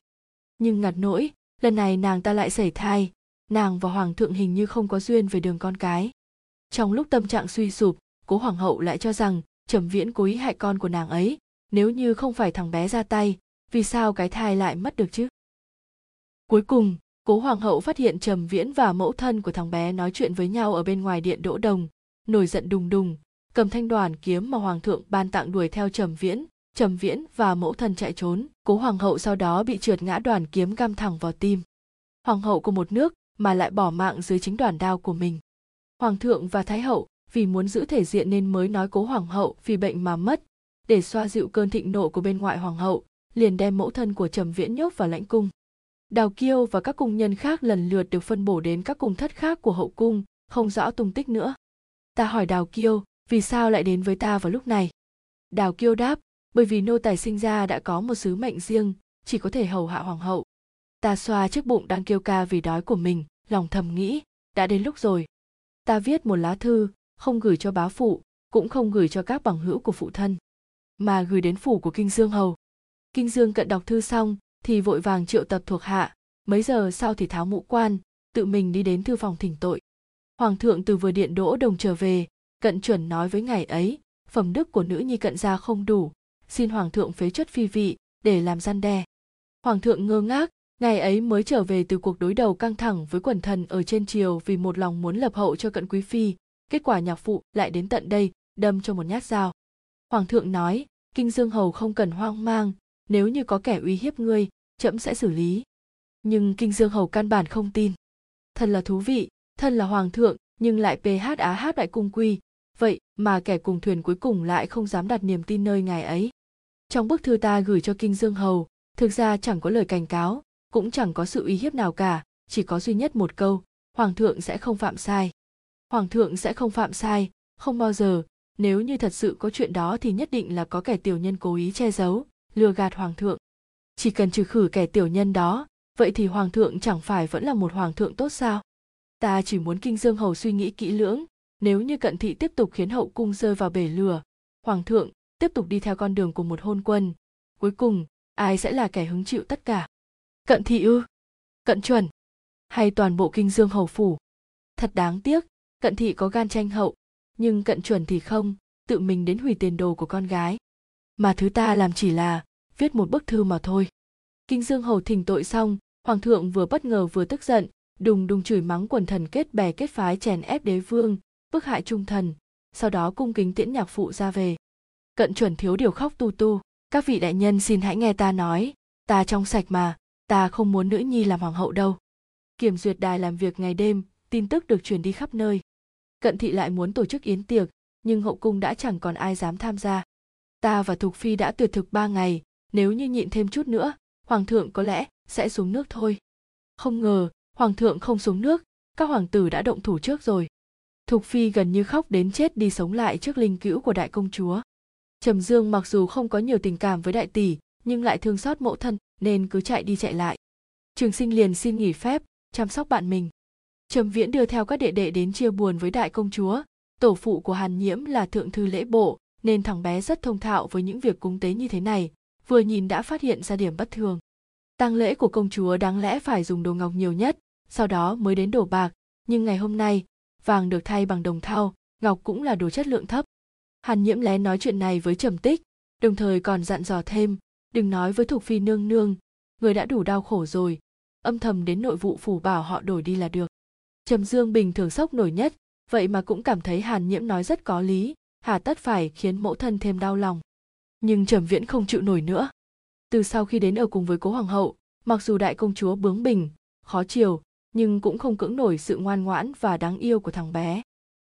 Nhưng ngặt nỗi, lần này nàng ta lại xảy thai, nàng và hoàng thượng hình như không có duyên về đường con cái. Trong lúc tâm trạng suy sụp, cố hoàng hậu lại cho rằng trầm viễn cố ý hại con của nàng ấy, nếu như không phải thằng bé ra tay, vì sao cái thai lại mất được chứ? Cuối cùng cố hoàng hậu phát hiện trầm viễn và mẫu thân của thằng bé nói chuyện với nhau ở bên ngoài điện đỗ đồng, nổi giận đùng đùng, cầm thanh đoàn kiếm mà hoàng thượng ban tặng đuổi theo trầm viễn. Trầm viễn và mẫu thân chạy trốn, cố hoàng hậu sau đó bị trượt ngã đoàn kiếm găm thẳng vào tim. Hoàng hậu của một nước mà lại bỏ mạng dưới chính đoàn đao của mình. Hoàng thượng và thái hậu, vì muốn giữ thể diện nên mới nói cố hoàng hậu vì bệnh mà mất. Để xoa dịu cơn thịnh nộ của bên ngoại hoàng hậu, liền đem mẫu thân của trầm viễn nhốt vào lãnh cung đào kiêu và các cung nhân khác lần lượt được phân bổ đến các cung thất khác của hậu cung, không rõ tung tích nữa. Ta hỏi đào kiêu, vì sao lại đến với ta vào lúc này? Đào kiêu đáp, bởi vì nô tài sinh ra đã có một sứ mệnh riêng, chỉ có thể hầu hạ hoàng hậu. Ta xoa chiếc bụng đang kêu ca vì đói của mình, lòng thầm nghĩ, đã đến lúc rồi. Ta viết một lá thư, không gửi cho bá phụ, cũng không gửi cho các bằng hữu của phụ thân, mà gửi đến phủ của kinh dương hầu. Kinh dương cận đọc thư xong thì vội vàng triệu tập thuộc hạ. Mấy giờ sau thì tháo mũ quan, tự mình đi đến thư phòng thỉnh tội. Hoàng thượng từ vừa điện đỗ đồng trở về, cận chuẩn nói với ngài ấy, phẩm đức của nữ nhi cận gia không đủ, xin hoàng thượng phế chất phi vị để làm gian đe. Hoàng thượng ngơ ngác ngày ấy mới trở về từ cuộc đối đầu căng thẳng với quần thần ở trên triều vì một lòng muốn lập hậu cho cận quý phi. Kết quả nhạc phụ lại đến tận đây, đâm cho một nhát dao. Hoàng thượng nói, kinh dương hầu không cần hoang mang nếu như có kẻ uy hiếp ngươi trẫm sẽ xử lý. Nhưng kinh dương hầu căn bản không tin. Thật là thú vị, thân là hoàng thượng, nhưng lại ph á hát đại cung quy. Vậy mà kẻ cùng thuyền cuối cùng lại không dám đặt niềm tin nơi ngài ấy. Trong bức thư ta gửi cho kinh dương hầu, thực ra chẳng có lời cảnh cáo, cũng chẳng có sự uy hiếp nào cả, chỉ có duy nhất một câu, hoàng thượng sẽ không phạm sai. Hoàng thượng sẽ không phạm sai, không bao giờ. Nếu như thật sự có chuyện đó thì nhất định là có kẻ tiểu nhân cố ý che giấu lừa gạt hoàng thượng. Chỉ cần trừ khử kẻ tiểu nhân đó, vậy thì hoàng thượng chẳng phải vẫn là một hoàng thượng tốt sao? Ta chỉ muốn kinh dương hầu suy nghĩ kỹ lưỡng, nếu như cận thị tiếp tục khiến hậu cung rơi vào bể lửa, hoàng thượng tiếp tục đi theo con đường của một hôn quân, cuối cùng, ai sẽ là kẻ hứng chịu tất cả? Cận thị ư? Cận chuẩn. Hay toàn bộ kinh dương hầu phủ? Thật đáng tiếc, cận thị có gan tranh hậu, nhưng cận chuẩn thì không, tự mình đến hủy tiền đồ của con gái mà thứ ta làm chỉ là viết một bức thư mà thôi. Kinh dương hầu thỉnh tội xong, hoàng thượng vừa bất ngờ vừa tức giận, đùng đùng chửi mắng quần thần kết bè kết phái chèn ép đế vương, bức hại trung thần, sau đó cung kính tiễn nhạc phụ ra về. Cận chuẩn thiếu điều khóc tu tu, các vị đại nhân xin hãy nghe ta nói, ta trong sạch mà, ta không muốn nữ nhi làm hoàng hậu đâu. Kiểm duyệt đài làm việc ngày đêm, tin tức được truyền đi khắp nơi. Cận thị lại muốn tổ chức yến tiệc, nhưng hậu cung đã chẳng còn ai dám tham gia ta và thục phi đã tuyệt thực ba ngày, nếu như nhịn thêm chút nữa, hoàng thượng có lẽ sẽ xuống nước thôi. Không ngờ, hoàng thượng không xuống nước, các hoàng tử đã động thủ trước rồi. Thục phi gần như khóc đến chết đi sống lại trước linh cữu của đại công chúa. Trầm dương mặc dù không có nhiều tình cảm với đại tỷ, nhưng lại thương xót mẫu thân, nên cứ chạy đi chạy lại. Trường sinh liền xin nghỉ phép, chăm sóc bạn mình. Trầm viễn đưa theo các đệ đệ đến chia buồn với đại công chúa. Tổ phụ của hàn nhiễm là thượng thư lễ bộ nên thằng bé rất thông thạo với những việc cúng tế như thế này, vừa nhìn đã phát hiện ra điểm bất thường. Tang lễ của công chúa đáng lẽ phải dùng đồ ngọc nhiều nhất, sau đó mới đến đồ bạc, nhưng ngày hôm nay, vàng được thay bằng đồng thau, ngọc cũng là đồ chất lượng thấp. Hàn nhiễm lén nói chuyện này với trầm tích, đồng thời còn dặn dò thêm, đừng nói với thục phi nương nương, người đã đủ đau khổ rồi, âm thầm đến nội vụ phủ bảo họ đổi đi là được. Trầm dương bình thường sốc nổi nhất, vậy mà cũng cảm thấy hàn nhiễm nói rất có lý hà tất phải khiến mẫu thân thêm đau lòng. Nhưng trầm viễn không chịu nổi nữa. Từ sau khi đến ở cùng với cố hoàng hậu, mặc dù đại công chúa bướng bỉnh, khó chiều, nhưng cũng không cưỡng nổi sự ngoan ngoãn và đáng yêu của thằng bé.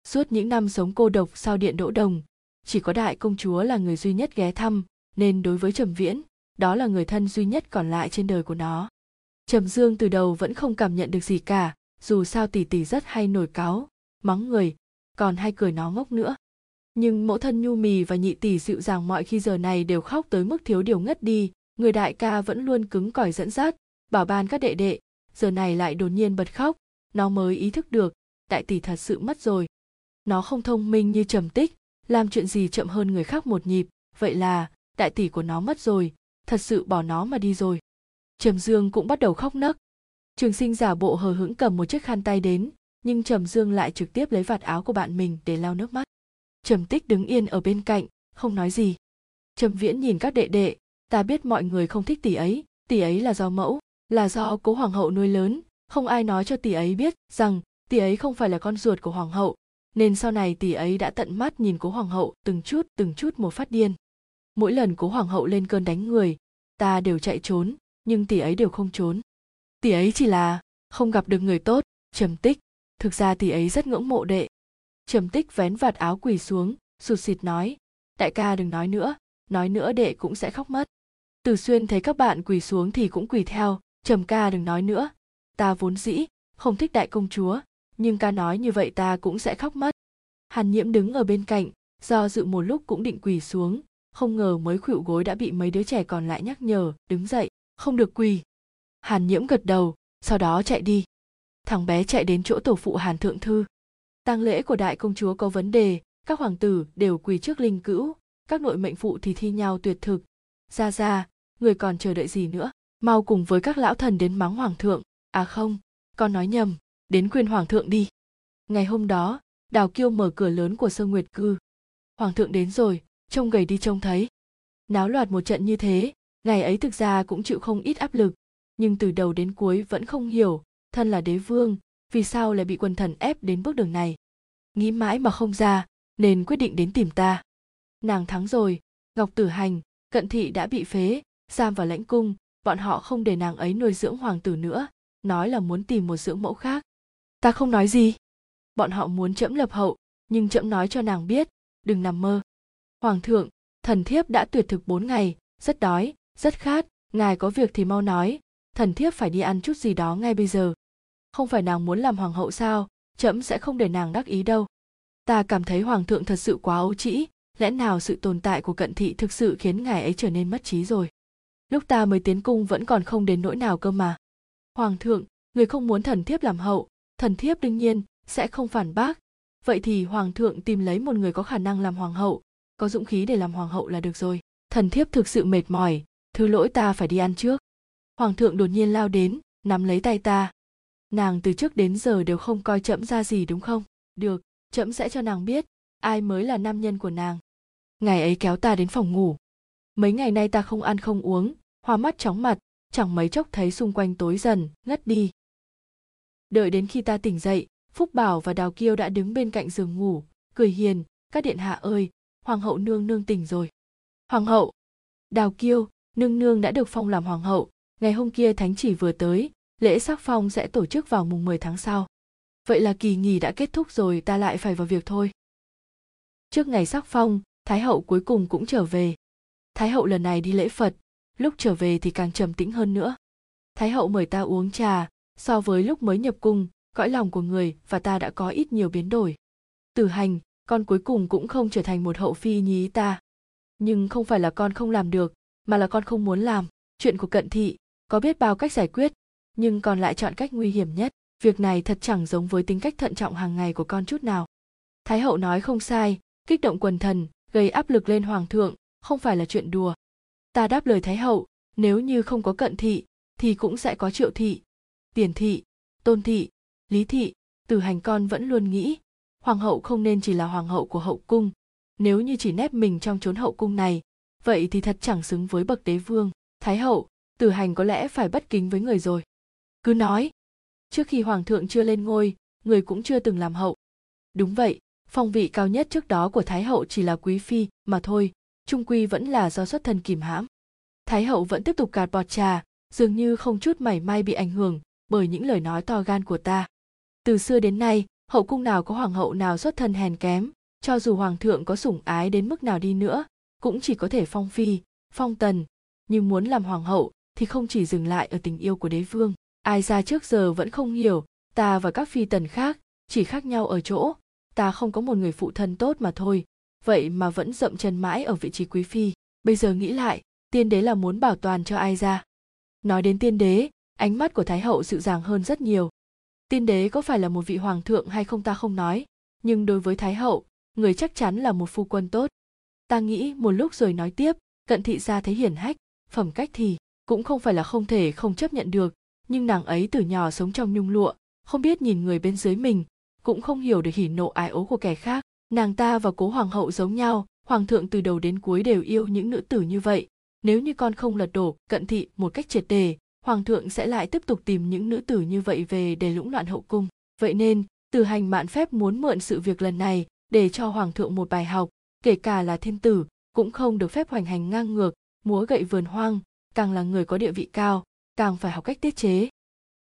Suốt những năm sống cô độc sau điện đỗ đồng, chỉ có đại công chúa là người duy nhất ghé thăm, nên đối với trầm viễn, đó là người thân duy nhất còn lại trên đời của nó. Trầm dương từ đầu vẫn không cảm nhận được gì cả, dù sao tỷ tỷ rất hay nổi cáu mắng người, còn hay cười nó ngốc nữa nhưng mẫu thân nhu mì và nhị tỷ dịu dàng mọi khi giờ này đều khóc tới mức thiếu điều ngất đi. Người đại ca vẫn luôn cứng cỏi dẫn dắt, bảo ban các đệ đệ, giờ này lại đột nhiên bật khóc. Nó mới ý thức được, đại tỷ thật sự mất rồi. Nó không thông minh như trầm tích, làm chuyện gì chậm hơn người khác một nhịp. Vậy là, đại tỷ của nó mất rồi, thật sự bỏ nó mà đi rồi. Trầm dương cũng bắt đầu khóc nấc. Trường sinh giả bộ hờ hững cầm một chiếc khăn tay đến, nhưng trầm dương lại trực tiếp lấy vạt áo của bạn mình để lau nước mắt trầm tích đứng yên ở bên cạnh, không nói gì. Trầm viễn nhìn các đệ đệ, ta biết mọi người không thích tỷ ấy tỷ ấy là do mẫu, là do cố hoàng hậu nuôi lớn, không ai nói cho tỷ ấy biết rằng tỷ ấy không phải là con ruột của hoàng hậu, nên sau này tỷ ấy đã tận mắt nhìn cố hoàng hậu từng chút từng chút một phát điên. Mỗi lần cố hoàng hậu lên cơn đánh người, ta đều chạy trốn, nhưng tỷ ấy đều không trốn. Tỷ ấy chỉ là không gặp được người tốt, trầm tích. Thực ra tỷ ấy rất ngưỡng mộ đệ trầm tích vén vạt áo quỳ xuống, sụt sịt nói, đại ca đừng nói nữa nói nữa đệ cũng sẽ khóc mất. Từ xuyên thấy các bạn quỳ xuống thì cũng quỳ theo, trầm ca đừng nói nữa, ta vốn dĩ không thích đại công chúa, nhưng ca nói như vậy ta cũng sẽ khóc mất. Hàn nhiễm đứng ở bên cạnh, do dự một lúc cũng định quỳ xuống, không ngờ mới khuỵu gối đã bị mấy đứa trẻ còn lại nhắc nhở, đứng dậy, không được quỳ. Hàn nhiễm gật đầu, sau đó chạy đi. Thằng bé chạy đến chỗ tổ phụ hàn thượng thư tang lễ của đại công chúa có vấn đề, các hoàng tử đều quỳ trước linh cữu, các nội mệnh phụ thì thi nhau tuyệt thực. Ra ra, người còn chờ đợi gì nữa? Mau cùng với các lão thần đến mắng hoàng thượng. À không, con nói nhầm, đến khuyên hoàng thượng đi. Ngày hôm đó, đào kiêu mở cửa lớn của sơ nguyệt cư. Hoàng thượng đến rồi, trông gầy đi trông thấy. Náo loạt một trận như thế, ngày ấy thực ra cũng chịu không ít áp lực. Nhưng từ đầu đến cuối vẫn không hiểu, thân là đế vương vì sao lại bị quần thần ép đến bước đường này? Nghĩ mãi mà không ra, nên quyết định đến tìm ta. Nàng thắng rồi, ngọc tử hành, cận thị đã bị phế giam vào lãnh cung, bọn họ không để nàng ấy nuôi dưỡng hoàng tử nữa, nói là muốn tìm một dưỡng mẫu khác. Ta không nói gì. Bọn họ muốn trẫm lập hậu, nhưng trẫm nói cho nàng biết, đừng nằm mơ. Hoàng thượng, thần thiếp đã tuyệt thực bốn ngày, rất đói, rất khát, ngài có việc thì mau nói, thần thiếp phải đi ăn chút gì đó ngay bây giờ không phải nàng muốn làm hoàng hậu sao trẫm sẽ không để nàng đắc ý đâu. Ta cảm thấy hoàng thượng thật sự quá ấu trĩ, lẽ nào sự tồn tại của cận thị thực sự khiến ngài ấy trở nên mất trí rồi? Lúc ta mới tiến cung vẫn còn không đến nỗi nào cơ mà. Hoàng thượng, người không muốn thần thiếp làm hậu, thần thiếp đương nhiên sẽ không phản bác. Vậy thì hoàng thượng tìm lấy một người có khả năng làm hoàng hậu, có dũng khí để làm hoàng hậu là được rồi. Thần thiếp thực sự mệt mỏi, thứ lỗi ta phải đi ăn trước. Hoàng thượng đột nhiên lao đến, nắm lấy tay ta nàng từ trước đến giờ đều không coi trẫm ra gì, đúng không? Được, trẫm sẽ cho nàng biết, ai mới là nam nhân của nàng. Ngày ấy kéo ta đến phòng ngủ. Mấy ngày nay ta không ăn không uống, hoa mắt chóng mặt, chẳng mấy chốc thấy xung quanh tối dần, ngất đi. Đợi đến khi ta tỉnh dậy, phúc bảo và đào kiêu đã đứng bên cạnh giường ngủ, cười hiền, các điện hạ ơi, hoàng hậu nương nương tỉnh rồi. Hoàng hậu. Đào kiêu, nương nương đã được phong làm hoàng hậu, ngày hôm kia thánh chỉ vừa tới lễ sắc phong sẽ tổ chức vào mùng 10 tháng sau. Vậy là kỳ nghỉ đã kết thúc rồi, ta lại phải vào việc thôi. Trước ngày sắc phong, thái hậu cuối cùng cũng trở về. Thái hậu lần này đi lễ phật, lúc trở về thì càng trầm tĩnh hơn nữa. Thái hậu mời ta uống trà, so với lúc mới nhập cung, cõi lòng của người và ta đã có ít nhiều biến đổi. Tử hành, con cuối cùng cũng không trở thành một hậu phi nhí ta. Nhưng không phải là con không làm được, mà là con không muốn làm. Chuyện của cận thị, có biết bao cách giải quyết? Nhưng còn lại chọn cách nguy hiểm nhất. Việc này thật chẳng giống với tính cách thận trọng hàng ngày của con chút nào. Thái hậu nói không sai, kích động quần thần, gây áp lực lên hoàng thượng, không phải là chuyện đùa. Ta đáp lời thái hậu, nếu như không có cận thị, thì cũng sẽ có triệu thị, tiền thị, tôn thị, lý thị, từ hành con vẫn luôn nghĩ, hoàng hậu không nên chỉ là hoàng hậu của hậu cung. Nếu như chỉ nép mình trong chốn hậu cung này, vậy thì thật chẳng xứng với bậc đế vương. Thái hậu tử hành có lẽ phải bất kính với người rồi cứ nói. Trước khi hoàng thượng chưa lên ngôi, người cũng chưa từng làm hậu. Đúng vậy, phong vị cao nhất trước đó của thái hậu chỉ là quý phi, mà thôi, trung quy vẫn là do xuất thân kìm hãm. Thái hậu vẫn tiếp tục gạt bọt trà, dường như không chút mảy may bị ảnh hưởng bởi những lời nói to gan của ta. Từ xưa đến nay, hậu cung nào có hoàng hậu nào xuất thân hèn kém, cho dù hoàng thượng có sủng ái đến mức nào đi nữa, cũng chỉ có thể phong phi, phong tần. Nhưng muốn làm hoàng hậu thì không chỉ dừng lại ở tình yêu của đế vương ai ra trước giờ vẫn không hiểu, ta và các phi tần khác chỉ khác nhau ở chỗ, ta không có một người phụ thân tốt mà thôi. Vậy mà vẫn dậm chân mãi ở vị trí quý phi. Bây giờ nghĩ lại, tiên đế là muốn bảo toàn cho ai ra? Nói đến tiên đế, ánh mắt của thái hậu dịu dàng hơn rất nhiều. Tiên đế có phải là một vị hoàng thượng hay không ta không nói, nhưng đối với thái hậu, người chắc chắn là một phu quân tốt. Ta nghĩ một lúc rồi nói tiếp, cận thị gia thấy hiển hách, phẩm cách thì cũng không phải là không thể không chấp nhận được nhưng nàng ấy từ nhỏ sống trong nhung lụa, không biết nhìn người bên dưới mình, cũng không hiểu được hỉ nộ ái ố của kẻ khác. Nàng ta và cố hoàng hậu giống nhau, hoàng thượng từ đầu đến cuối đều yêu những nữ tử như vậy. Nếu như con không lật đổ, cận thị một cách triệt đề, hoàng thượng sẽ lại tiếp tục tìm những nữ tử như vậy về để lũng loạn hậu cung. Vậy nên, từ hành mạn phép muốn mượn sự việc lần này để cho hoàng thượng một bài học, kể cả là thiên tử, cũng không được phép hoành hành ngang ngược, múa gậy vườn hoang, càng là người có địa vị cao càng phải học cách tiết chế.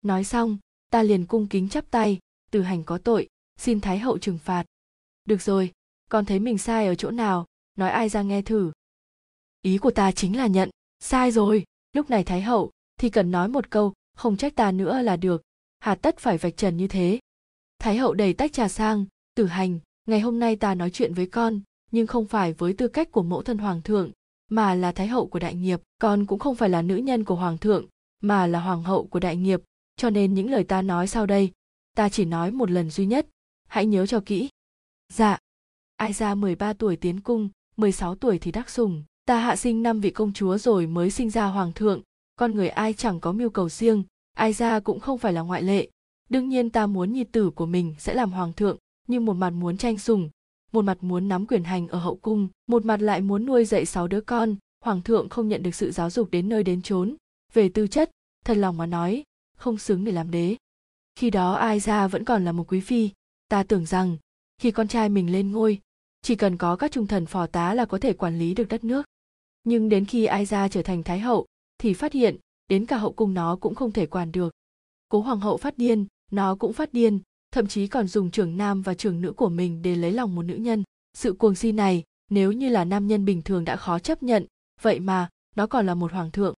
Nói xong, ta liền cung kính chắp tay, từ hành có tội, xin thái hậu trừng phạt. Được rồi, con thấy mình sai ở chỗ nào, nói ai ra nghe thử. Ý của ta chính là nhận, sai rồi, lúc này thái hậu thì cần nói một câu, không trách ta nữa là được, hà tất phải vạch trần như thế. Thái hậu đầy tách trà sang, tử hành, ngày hôm nay ta nói chuyện với con, nhưng không phải với tư cách của mẫu thân hoàng thượng, mà là thái hậu của đại nghiệp, con cũng không phải là nữ nhân của hoàng thượng mà là hoàng hậu của đại nghiệp, cho nên những lời ta nói sau đây, ta chỉ nói một lần duy nhất. Hãy nhớ cho kỹ. Dạ. Ai ra 13 tuổi tiến cung 16 tuổi thì đắc sủng ta hạ sinh năm vị công chúa rồi mới sinh ra hoàng thượng. Con người ai chẳng có mưu cầu riêng. Ai ra cũng không phải là ngoại lệ. Đương nhiên ta muốn nhi tử của mình sẽ làm hoàng thượng, nhưng một mặt muốn tranh sủng một mặt muốn nắm quyền hành ở hậu cung, một mặt lại muốn nuôi dạy sáu đứa con. Hoàng thượng không nhận được sự giáo dục đến nơi đến chốn về tư chất, thật lòng mà nói, không xứng để làm đế. Khi đó ai ra vẫn còn là một quý phi. Ta tưởng rằng, khi con trai mình lên ngôi, chỉ cần có các trung thần phò tá là có thể quản lý được đất nước. Nhưng đến khi ai ra trở thành thái hậu, thì phát hiện, đến cả hậu cung nó cũng không thể quản được. Cố hoàng hậu phát điên, nó cũng phát điên, thậm chí còn dùng trưởng nam và trưởng nữ của mình để lấy lòng một nữ nhân. Sự cuồng si này, nếu như là nam nhân bình thường đã khó chấp nhận, vậy mà, nó còn là một hoàng thượng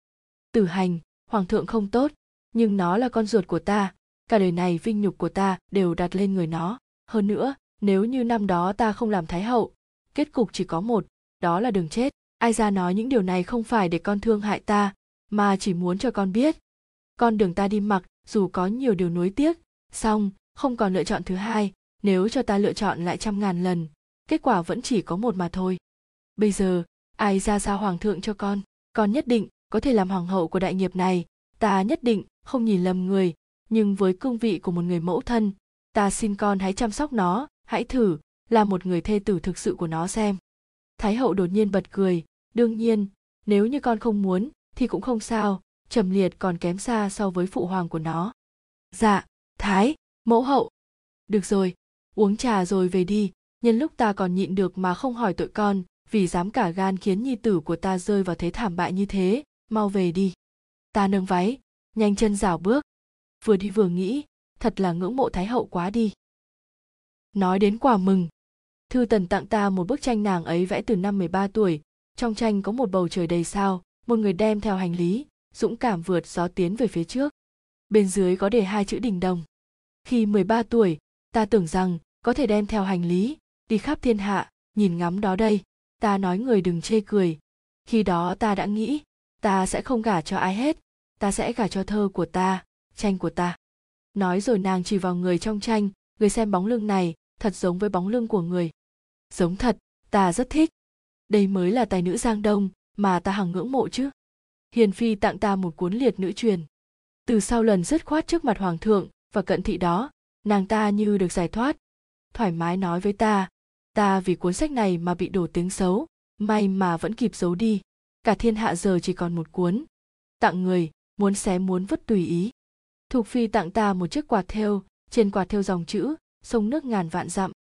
tử hành, hoàng thượng không tốt, nhưng nó là con ruột của ta. Cả đời này vinh nhục của ta đều đặt lên người nó. Hơn nữa, nếu như năm đó ta không làm thái hậu, kết cục chỉ có một, đó là đường chết. Ai ra nói những điều này không phải để con thương hại ta, mà chỉ muốn cho con biết. Con đường ta đi mặc, dù có nhiều điều nuối tiếc, song không còn lựa chọn thứ hai. Nếu cho ta lựa chọn lại trăm ngàn lần, kết quả vẫn chỉ có một mà thôi. Bây giờ, ai ra sao hoàng thượng cho con? Con nhất định có thể làm hoàng hậu của đại nghiệp này. Ta nhất định không nhìn lầm người, nhưng với cương vị của một người mẫu thân, ta xin con hãy chăm sóc nó, hãy thử là một người thê tử thực sự của nó xem. Thái hậu đột nhiên bật cười, đương nhiên, nếu như con không muốn thì cũng không sao, trầm liệt còn kém xa so với phụ hoàng của nó. Dạ thái, mẫu hậu. Được rồi, uống trà rồi về đi, nhân lúc ta còn nhịn được mà không hỏi tội con, vì dám cả gan khiến nhi tử của ta rơi vào thế thảm bại như thế mau về đi. Ta nâng váy, nhanh chân rảo bước. Vừa đi vừa nghĩ, thật là ngưỡng mộ thái hậu quá đi. Nói đến quà mừng, thư tần tặng ta một bức tranh nàng ấy vẽ từ năm 13 tuổi. Trong tranh có một bầu trời đầy sao, một người đem theo hành lý, dũng cảm vượt gió tiến về phía trước. Bên dưới có đề hai chữ đình đồng. Khi 13 tuổi, ta tưởng rằng có thể đem theo hành lý, đi khắp thiên hạ, nhìn ngắm đó đây. Ta nói người đừng chê cười. Khi đó ta đã nghĩ ta sẽ không gả cho ai hết. Ta sẽ gả cho thơ của ta, tranh của ta. Nói rồi nàng chỉ vào người trong tranh, người xem bóng lưng này, thật giống với bóng lưng của người. Giống thật, ta rất thích. Đây mới là tài nữ giang đông, mà ta hằng ngưỡng mộ chứ. Hiền phi tặng ta một cuốn liệt nữ truyền. Từ sau lần dứt khoát trước mặt hoàng thượng và cận thị đó, nàng ta như được giải thoát. Thoải mái nói với ta ta vì cuốn sách này mà bị đổ tiếng xấu, may mà vẫn kịp giấu đi cả thiên hạ giờ chỉ còn một cuốn. Tặng người, muốn xé muốn vứt tùy ý. Thục phi tặng ta một chiếc quạt thêu trên quạt thêu dòng chữ, sông nước ngàn vạn dặm.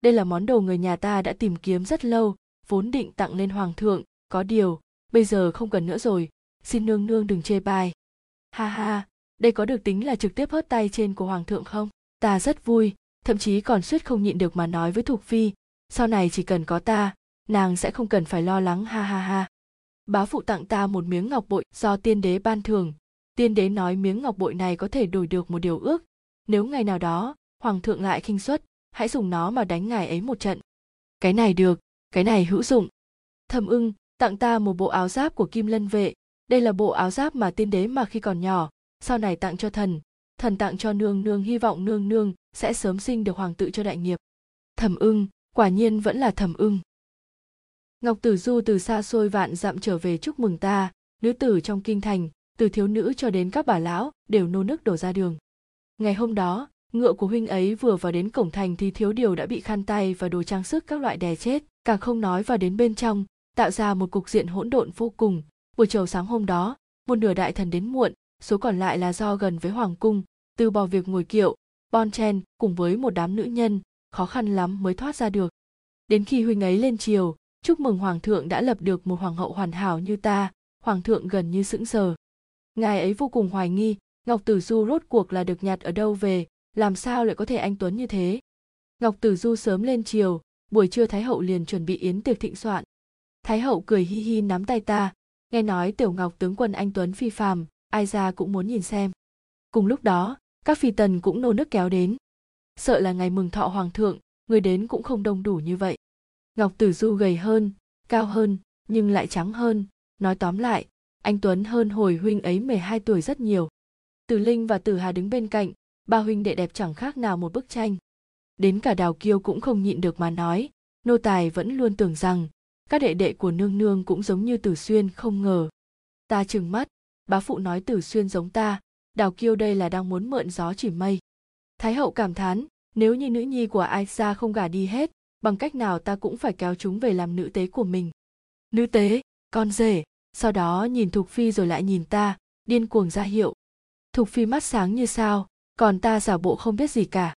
Đây là món đồ người nhà ta đã tìm kiếm rất lâu, vốn định tặng lên hoàng thượng, có điều, bây giờ không cần nữa rồi, xin nương nương đừng chê bai. Ha ha, đây có được tính là trực tiếp hớt tay trên của hoàng thượng không? Ta rất vui, thậm chí còn suýt không nhịn được mà nói với thục phi, sau này chỉ cần có ta, nàng sẽ không cần phải lo lắng, ha ha ha bá phụ tặng ta một miếng ngọc bội do tiên đế ban thưởng. Tiên đế nói miếng ngọc bội này có thể đổi được một điều ước. Nếu ngày nào đó, hoàng thượng lại khinh suất, hãy dùng nó mà đánh ngài ấy một trận. Cái này được, cái này hữu dụng. Thầm ưng, tặng ta một bộ áo giáp của kim lân vệ. Đây là bộ áo giáp mà tiên đế mà khi còn nhỏ, sau này tặng cho thần. Thần tặng cho nương nương hy vọng nương nương sẽ sớm sinh được hoàng tự cho đại nghiệp. Thầm ưng, quả nhiên vẫn là thầm ưng ngọc tử du từ xa xôi vạn dặm trở về chúc mừng ta, nữ tử trong kinh thành, từ thiếu nữ cho đến các bà lão, đều nô nức đổ ra đường. Ngày hôm đó, ngựa của huynh ấy vừa vào đến cổng thành thì thiếu điều đã bị khăn tay và đồ trang sức các loại đè chết, càng không nói vào đến bên trong, tạo ra một cục diện hỗn độn vô cùng. Buổi chiều sáng hôm đó, một nửa đại thần đến muộn, số còn lại là do gần với hoàng cung, từ bỏ việc ngồi kiệu, bon chen cùng với một đám nữ nhân, khó khăn lắm mới thoát ra được. Đến khi huynh ấy lên chiều chúc mừng hoàng thượng đã lập được một hoàng hậu hoàn hảo như ta, hoàng thượng gần như sững sờ. Ngài ấy vô cùng hoài nghi, ngọc tử du rốt cuộc là được nhặt ở đâu về, làm sao lại có thể anh tuấn như thế? Ngọc tử du sớm lên chiều buổi trưa thái hậu liền chuẩn bị yến tiệc thịnh soạn. Thái hậu cười hi hi nắm tay ta, nghe nói tiểu ngọc tướng quân anh tuấn phi phàm, ai ra cũng muốn nhìn xem. Cùng lúc đó, các phi tần cũng nô nức kéo đến. Sợ là ngày mừng thọ hoàng thượng, người đến cũng không đông đủ như vậy ngọc tử du gầy hơn, cao hơn, nhưng lại trắng hơn. Nói tóm lại, anh tuấn hơn hồi huynh ấy 12 tuổi rất nhiều. Tử linh và tử hà đứng bên cạnh, ba huynh đệ đẹp chẳng khác nào một bức tranh. Đến cả đào kiêu cũng không nhịn được mà nói, nô tài vẫn luôn tưởng rằng, các đệ đệ của nương nương cũng giống như tử xuyên không ngờ. Ta trừng mắt, bá phụ nói tử xuyên giống ta, đào kiêu đây là đang muốn mượn gió chỉ mây. Thái hậu cảm thán, nếu như nữ nhi của ai xa không gả đi hết bằng cách nào ta cũng phải kéo chúng về làm nữ tế của mình? Nữ tế, con rể, sau đó nhìn thục phi rồi lại nhìn ta, điên cuồng ra hiệu. Thục phi mắt sáng như sao, còn ta giả bộ không biết gì cả.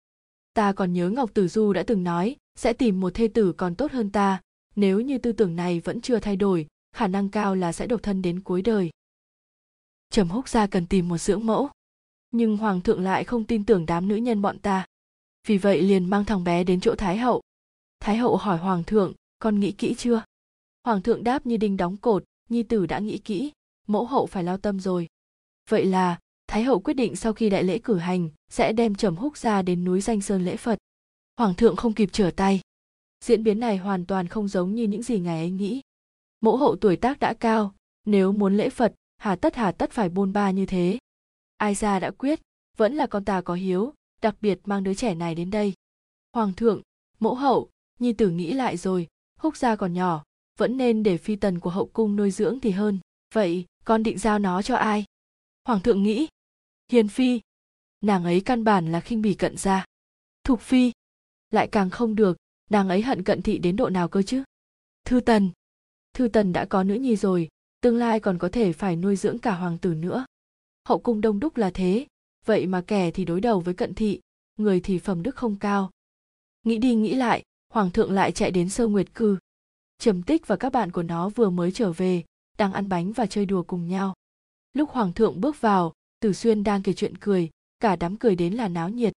Ta còn nhớ ngọc tử du đã từng nói, sẽ tìm một thê tử còn tốt hơn ta. Nếu như tư tưởng này vẫn chưa thay đổi, khả năng cao là sẽ độc thân đến cuối đời. Trầm húc gia cần tìm một dưỡng mẫu. Nhưng hoàng thượng lại không tin tưởng đám nữ nhân bọn ta. Vì vậy liền mang thằng bé đến chỗ thái hậu thái hậu hỏi hoàng thượng, con nghĩ kỹ chưa? Hoàng thượng đáp như đinh đóng cột, nhi tử đã nghĩ kỹ, mẫu hậu phải lao tâm rồi. Vậy là, thái hậu quyết định sau khi đại lễ cử hành, sẽ đem trầm húc ra đến núi danh sơn lễ phật. Hoàng thượng không kịp trở tay. Diễn biến này hoàn toàn không giống như những gì ngài ấy nghĩ. Mẫu hậu tuổi tác đã cao, nếu muốn lễ phật, hà tất hà tất phải bôn ba như thế. Ai ra đã quyết, vẫn là con ta có hiếu, đặc biệt mang đứa trẻ này đến đây. Hoàng thượng, mẫu hậu nhi tử nghĩ lại rồi, húc gia còn nhỏ, vẫn nên để phi tần của hậu cung nuôi dưỡng thì hơn. Vậy, con định giao nó cho ai? Hoàng thượng nghĩ. Hiền phi, nàng ấy căn bản là khinh bỉ cận gia. Thục phi, lại càng không được, nàng ấy hận cận thị đến độ nào cơ chứ? Thư tần thư tần đã có nữ nhi rồi, tương lai còn có thể phải nuôi dưỡng cả hoàng tử nữa. Hậu cung đông đúc là thế, vậy mà kẻ thì đối đầu với cận thị, người thì phẩm đức không cao. Nghĩ đi nghĩ lại hoàng thượng lại chạy đến sơ nguyệt cư. Trầm tích và các bạn của nó vừa mới trở về, đang ăn bánh và chơi đùa cùng nhau. Lúc hoàng thượng bước vào, tử xuyên đang kể chuyện cười, cả đám cười đến là náo nhiệt.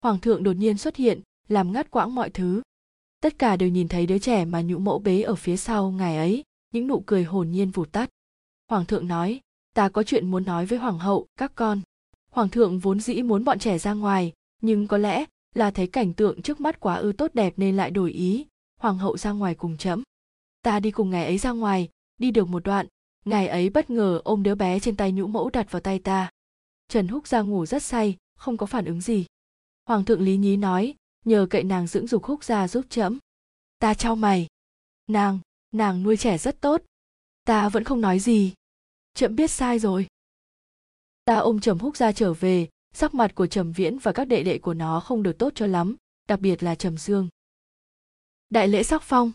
Hoàng thượng đột nhiên xuất hiện, làm ngắt quãng mọi thứ. Tất cả đều nhìn thấy đứa trẻ mà nhũ mẫu bế ở phía sau ngày ấy, những nụ cười hồn nhiên vụt tắt. Hoàng thượng nói, ta có chuyện muốn nói với hoàng hậu, các con. Hoàng thượng vốn dĩ muốn bọn trẻ ra ngoài, nhưng có lẽ là thấy cảnh tượng trước mắt quá ư tốt đẹp nên lại đổi ý. Hoàng hậu ra ngoài cùng trẫm ta đi cùng ngài ấy ra ngoài, đi được một đoạn. Ngài ấy bất ngờ ôm đứa bé trên tay nhũ mẫu đặt vào tay ta. Trần húc ra ngủ rất say, không có phản ứng gì. Hoàng thượng lý nhí nói, nhờ cậy nàng dưỡng dục húc ra giúp trẫm ta trao mày. Nàng nàng nuôi trẻ rất tốt. Ta vẫn không nói gì. Trẫm biết sai rồi. Ta ôm trầm húc ra trở về sắc mặt của trầm viễn và các đệ đệ của nó không được tốt cho lắm, đặc biệt là trầm dương. Đại lễ sắc phong.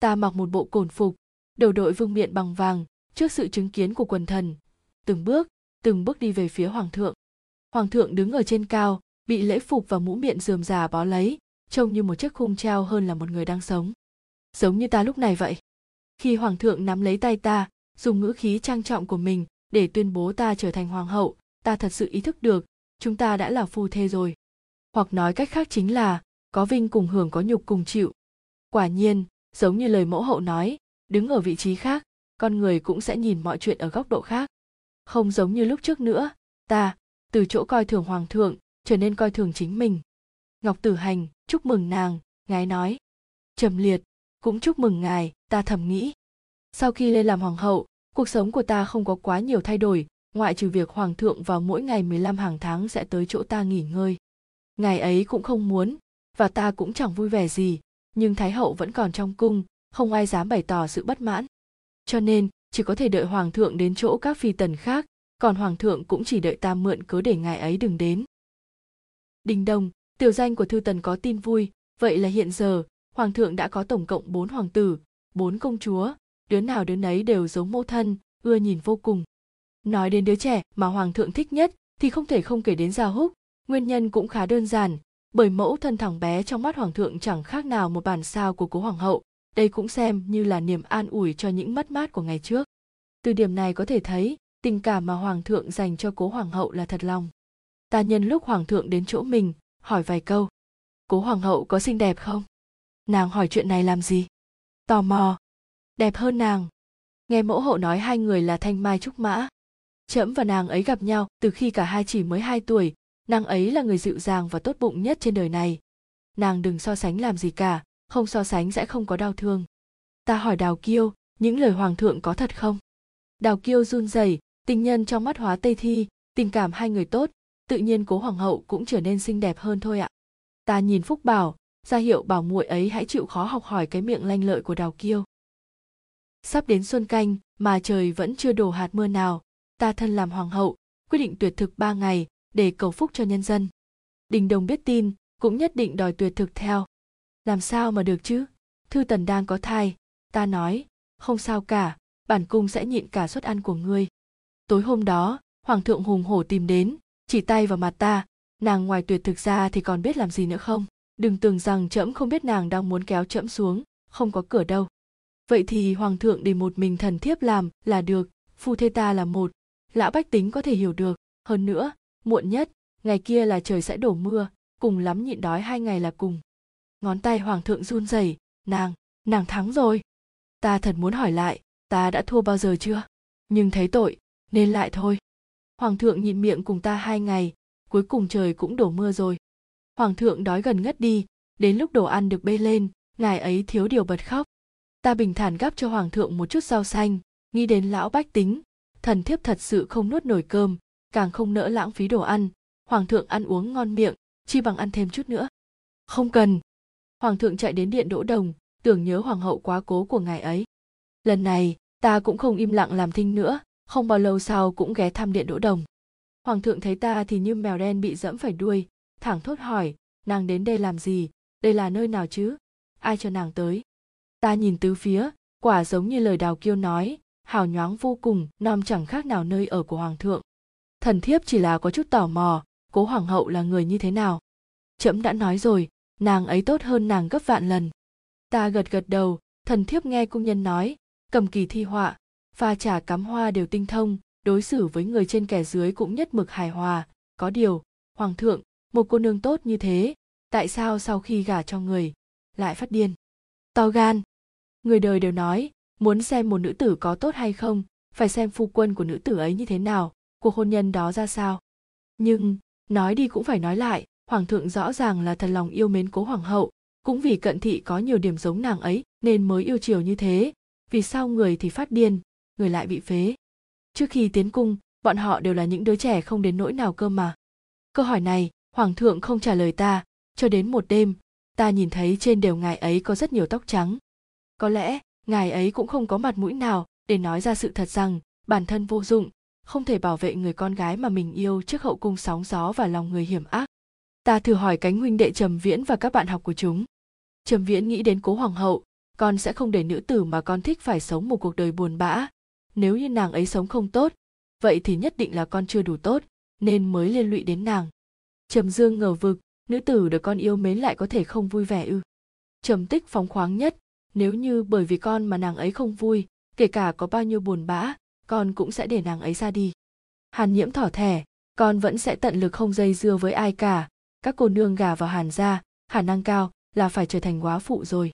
Ta mặc một bộ cổn phục, đầu đội vương miện bằng vàng, trước sự chứng kiến của quần thần. Từng bước từng bước đi về phía hoàng thượng. Hoàng thượng đứng ở trên cao, bị lễ phục và mũ miệng rườm rà bó lấy, trông như một chiếc khung treo hơn là một người đang sống. Giống như ta lúc này vậy. Khi hoàng thượng nắm lấy tay ta, dùng ngữ khí trang trọng của mình để tuyên bố ta trở thành hoàng hậu, ta thật sự ý thức được chúng ta đã là phu thê rồi. Hoặc nói cách khác chính là, có vinh cùng hưởng có nhục cùng chịu. Quả nhiên, giống như lời mẫu hậu nói, đứng ở vị trí khác, con người cũng sẽ nhìn mọi chuyện ở góc độ khác. Không giống như lúc trước nữa, ta, từ chỗ coi thường hoàng thượng, trở nên coi thường chính mình. Ngọc tử hành, chúc mừng nàng, ngài nói. Trầm liệt, cũng chúc mừng ngài, ta thầm nghĩ. Sau khi lên làm hoàng hậu, cuộc sống của ta không có quá nhiều thay đổi ngoại trừ việc hoàng thượng vào mỗi ngày 15 hàng tháng sẽ tới chỗ ta nghỉ ngơi. Ngày ấy cũng không muốn, và ta cũng chẳng vui vẻ gì, nhưng Thái hậu vẫn còn trong cung, không ai dám bày tỏ sự bất mãn. Cho nên, chỉ có thể đợi hoàng thượng đến chỗ các phi tần khác, còn hoàng thượng cũng chỉ đợi ta mượn cớ để ngài ấy đừng đến. Đình Đông, tiểu danh của thư tần có tin vui, vậy là hiện giờ, hoàng thượng đã có tổng cộng bốn hoàng tử, bốn công chúa, đứa nào đứa nấy đều giống mẫu thân, ưa nhìn vô cùng. Nói đến đứa trẻ mà hoàng thượng thích nhất thì không thể không kể đến Gia Húc, nguyên nhân cũng khá đơn giản, bởi mẫu thân thằng bé trong mắt hoàng thượng chẳng khác nào một bản sao của cố hoàng hậu, đây cũng xem như là niềm an ủi cho những mất mát của ngày trước. Từ điểm này có thể thấy, tình cảm mà hoàng thượng dành cho cố hoàng hậu là thật lòng. Ta nhân lúc hoàng thượng đến chỗ mình, hỏi vài câu. Cố hoàng hậu có xinh đẹp không? Nàng hỏi chuyện này làm gì? Tò mò. Đẹp hơn nàng. Nghe mẫu hậu nói hai người là thanh mai trúc mã, trẫm và nàng ấy gặp nhau từ khi cả hai chỉ mới hai tuổi. Nàng ấy là người dịu dàng và tốt bụng nhất trên đời này. Nàng đừng so sánh làm gì cả, không so sánh sẽ không có đau thương. Ta hỏi đào kiêu, những lời hoàng thượng có thật không? Đào kiêu run rẩy, tình nhân trong mắt hóa tây thi, tình cảm hai người tốt, tự nhiên cố hoàng hậu cũng trở nên xinh đẹp hơn thôi ạ. Ta nhìn phúc bảo, ra hiệu bảo muội ấy hãy chịu khó học hỏi cái miệng lanh lợi của đào kiêu. Sắp đến xuân canh, mà trời vẫn chưa đổ hạt mưa nào ta thân làm hoàng hậu, quyết định tuyệt thực ba ngày để cầu phúc cho nhân dân. Đình đồng biết tin, cũng nhất định đòi tuyệt thực theo. Làm sao mà được chứ? Thư tần đang có thai, ta nói, không sao cả, bản cung sẽ nhịn cả suất ăn của ngươi. Tối hôm đó, hoàng thượng hùng hổ tìm đến, chỉ tay vào mặt ta, nàng ngoài tuyệt thực ra thì còn biết làm gì nữa không? Đừng tưởng rằng trẫm không biết nàng đang muốn kéo trẫm xuống, không có cửa đâu. Vậy thì hoàng thượng để một mình thần thiếp làm là được, phu thê ta là một lão bách tính có thể hiểu được. Hơn nữa, muộn nhất, ngày kia là trời sẽ đổ mưa, cùng lắm nhịn đói hai ngày là cùng. Ngón tay hoàng thượng run rẩy, nàng nàng thắng rồi. Ta thật muốn hỏi lại, ta đã thua bao giờ chưa? Nhưng thấy tội, nên lại thôi. Hoàng thượng nhịn miệng cùng ta hai ngày, cuối cùng trời cũng đổ mưa rồi. Hoàng thượng đói gần ngất đi, đến lúc đồ ăn được bê lên, ngài ấy thiếu điều bật khóc. Ta bình thản gắp cho hoàng thượng một chút rau xanh, nghĩ đến lão bách tính thần thiếp thật sự không nuốt nổi cơm, càng không nỡ lãng phí đồ ăn. Hoàng thượng ăn uống ngon miệng, chi bằng ăn thêm chút nữa. Không cần. Hoàng thượng chạy đến điện đỗ đồng, tưởng nhớ hoàng hậu quá cố của ngài ấy. Lần này, ta cũng không im lặng làm thinh nữa, không bao lâu sau cũng ghé thăm điện đỗ đồng. Hoàng thượng thấy ta thì như mèo đen bị dẫm phải đuôi thẳng thốt hỏi, nàng đến đây làm gì? Đây là nơi nào chứ? Ai cho nàng tới? Ta nhìn tứ phía, quả giống như lời đào kiêu nói hào nhoáng vô cùng non chẳng khác nào nơi ở của hoàng thượng. Thần thiếp chỉ là có chút tò mò, cố hoàng hậu là người như thế nào? Trẫm đã nói rồi, nàng ấy tốt hơn nàng gấp vạn lần. Ta gật gật đầu, thần thiếp nghe cung nhân nói, cầm kỳ thi họa, pha trà cắm hoa đều tinh thông, đối xử với người trên kẻ dưới cũng nhất mực hài hòa. Có điều, hoàng thượng, một cô nương tốt như thế, tại sao sau khi gả cho người, lại phát điên? To gan! Người đời đều nói muốn xem một nữ tử có tốt hay không, phải xem phu quân của nữ tử ấy như thế nào, cuộc hôn nhân đó ra sao. Nhưng, nói đi cũng phải nói lại, hoàng thượng rõ ràng là thật lòng yêu mến cố hoàng hậu, cũng vì cận thị có nhiều điểm giống nàng ấy, nên mới yêu chiều như thế. Vì sao người thì phát điên, người lại bị phế? Trước khi tiến cung, bọn họ đều là những đứa trẻ không đến nỗi nào cơ mà. Câu hỏi này, hoàng thượng không trả lời ta. Cho đến một đêm, ta nhìn thấy trên đều ngài ấy có rất nhiều tóc trắng. Có lẽ ngài ấy cũng không có mặt mũi nào để nói ra sự thật rằng bản thân vô dụng, không thể bảo vệ người con gái mà mình yêu trước hậu cung sóng gió và lòng người hiểm ác. Ta thử hỏi cánh huynh đệ trầm viễn và các bạn học của chúng. Trầm viễn nghĩ đến cố hoàng hậu, con sẽ không để nữ tử mà con thích phải sống một cuộc đời buồn bã. Nếu như nàng ấy sống không tốt, vậy thì nhất định là con chưa đủ tốt, nên mới liên lụy đến nàng. Trầm dương ngờ vực, nữ tử được con yêu mến lại có thể không vui vẻ ư. Trầm tích phóng khoáng nhất nếu như bởi vì con mà nàng ấy không vui, kể cả có bao nhiêu buồn bã, con cũng sẽ để nàng ấy ra đi. Hàn nhiễm thỏ thẻ, con vẫn sẽ tận lực không dây dưa với ai cả. Các cô nương gà vào hàn ra, khả năng cao là phải trở thành quá phụ rồi.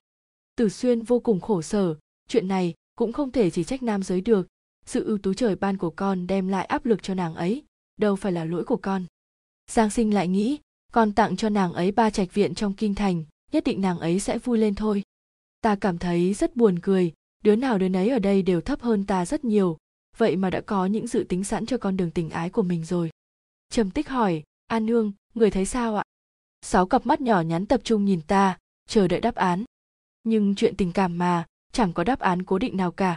Tử xuyên vô cùng khổ sở, chuyện này cũng không thể chỉ trách nam giới được. Sự ưu tú trời ban của con đem lại áp lực cho nàng ấy, đâu phải là lỗi của con. Giang sinh lại nghĩ, con tặng cho nàng ấy ba trạch viện trong kinh thành, nhất định nàng ấy sẽ vui lên thôi ta cảm thấy rất buồn cười. Đứa nào đứa nấy ở đây đều thấp hơn ta rất nhiều. Vậy mà đã có những dự tính sẵn cho con đường tình ái của mình rồi. Trầm tích hỏi, an nương, người thấy sao ạ? Sáu cặp mắt nhỏ nhắn tập trung nhìn ta, chờ đợi đáp án. Nhưng chuyện tình cảm mà, chẳng có đáp án cố định nào cả.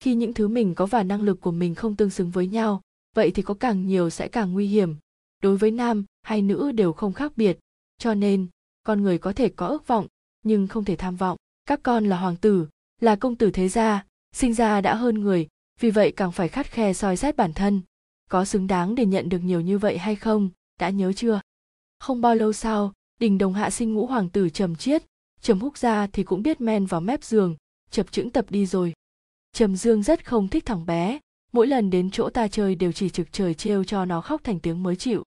Khi những thứ mình có và năng lực của mình không tương xứng với nhau, vậy thì có càng nhiều sẽ càng nguy hiểm. Đối với nam hay nữ đều không khác biệt. Cho nên, con người có thể có ước vọng, nhưng không thể tham vọng các con là hoàng tử, là công tử thế gia, sinh ra đã hơn người, vì vậy càng phải khắt khe soi xét bản thân. Có xứng đáng để nhận được nhiều như vậy hay không, đã nhớ chưa? Không bao lâu sau, đình đồng hạ sinh ngũ hoàng tử trầm chiết. Trầm húc ra thì cũng biết men vào mép giường, chập chững tập đi rồi. Trầm dương rất không thích thằng bé. Mỗi lần đến chỗ ta chơi đều chỉ trực trời trêu cho nó khóc thành tiếng mới chịu.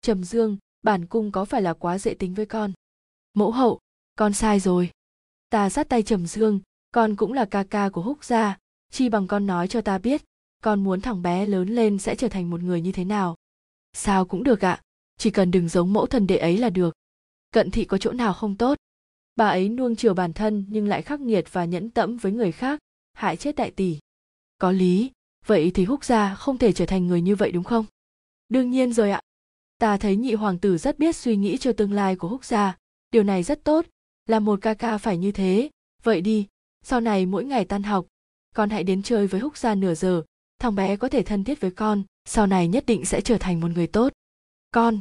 Trầm dương, bản cung có phải là quá dễ tính với con? Mẫu hậu, con sai rồi ta sát tay trầm dương, con cũng là ca ca của húc gia. Chi bằng con nói cho ta biết, con muốn thằng bé lớn lên sẽ trở thành một người như thế nào. Sao cũng được ạ, chỉ cần đừng giống mẫu thần đệ ấy là được. Cận thị có chỗ nào không tốt? Bà ấy nuông chiều bản thân nhưng lại khắc nghiệt và nhẫn tẫm với người khác, hại chết đại tỷ. Có lý, vậy thì húc gia không thể trở thành người như vậy đúng không? Đương nhiên rồi ạ. Ta thấy nhị hoàng tử rất biết suy nghĩ cho tương lai của húc gia. Điều này rất tốt là một ca ca phải như thế. Vậy đi, sau này mỗi ngày tan học, con hãy đến chơi với húc gia nửa giờ. Thằng bé có thể thân thiết với con, sau này nhất định sẽ trở thành một người tốt. Con,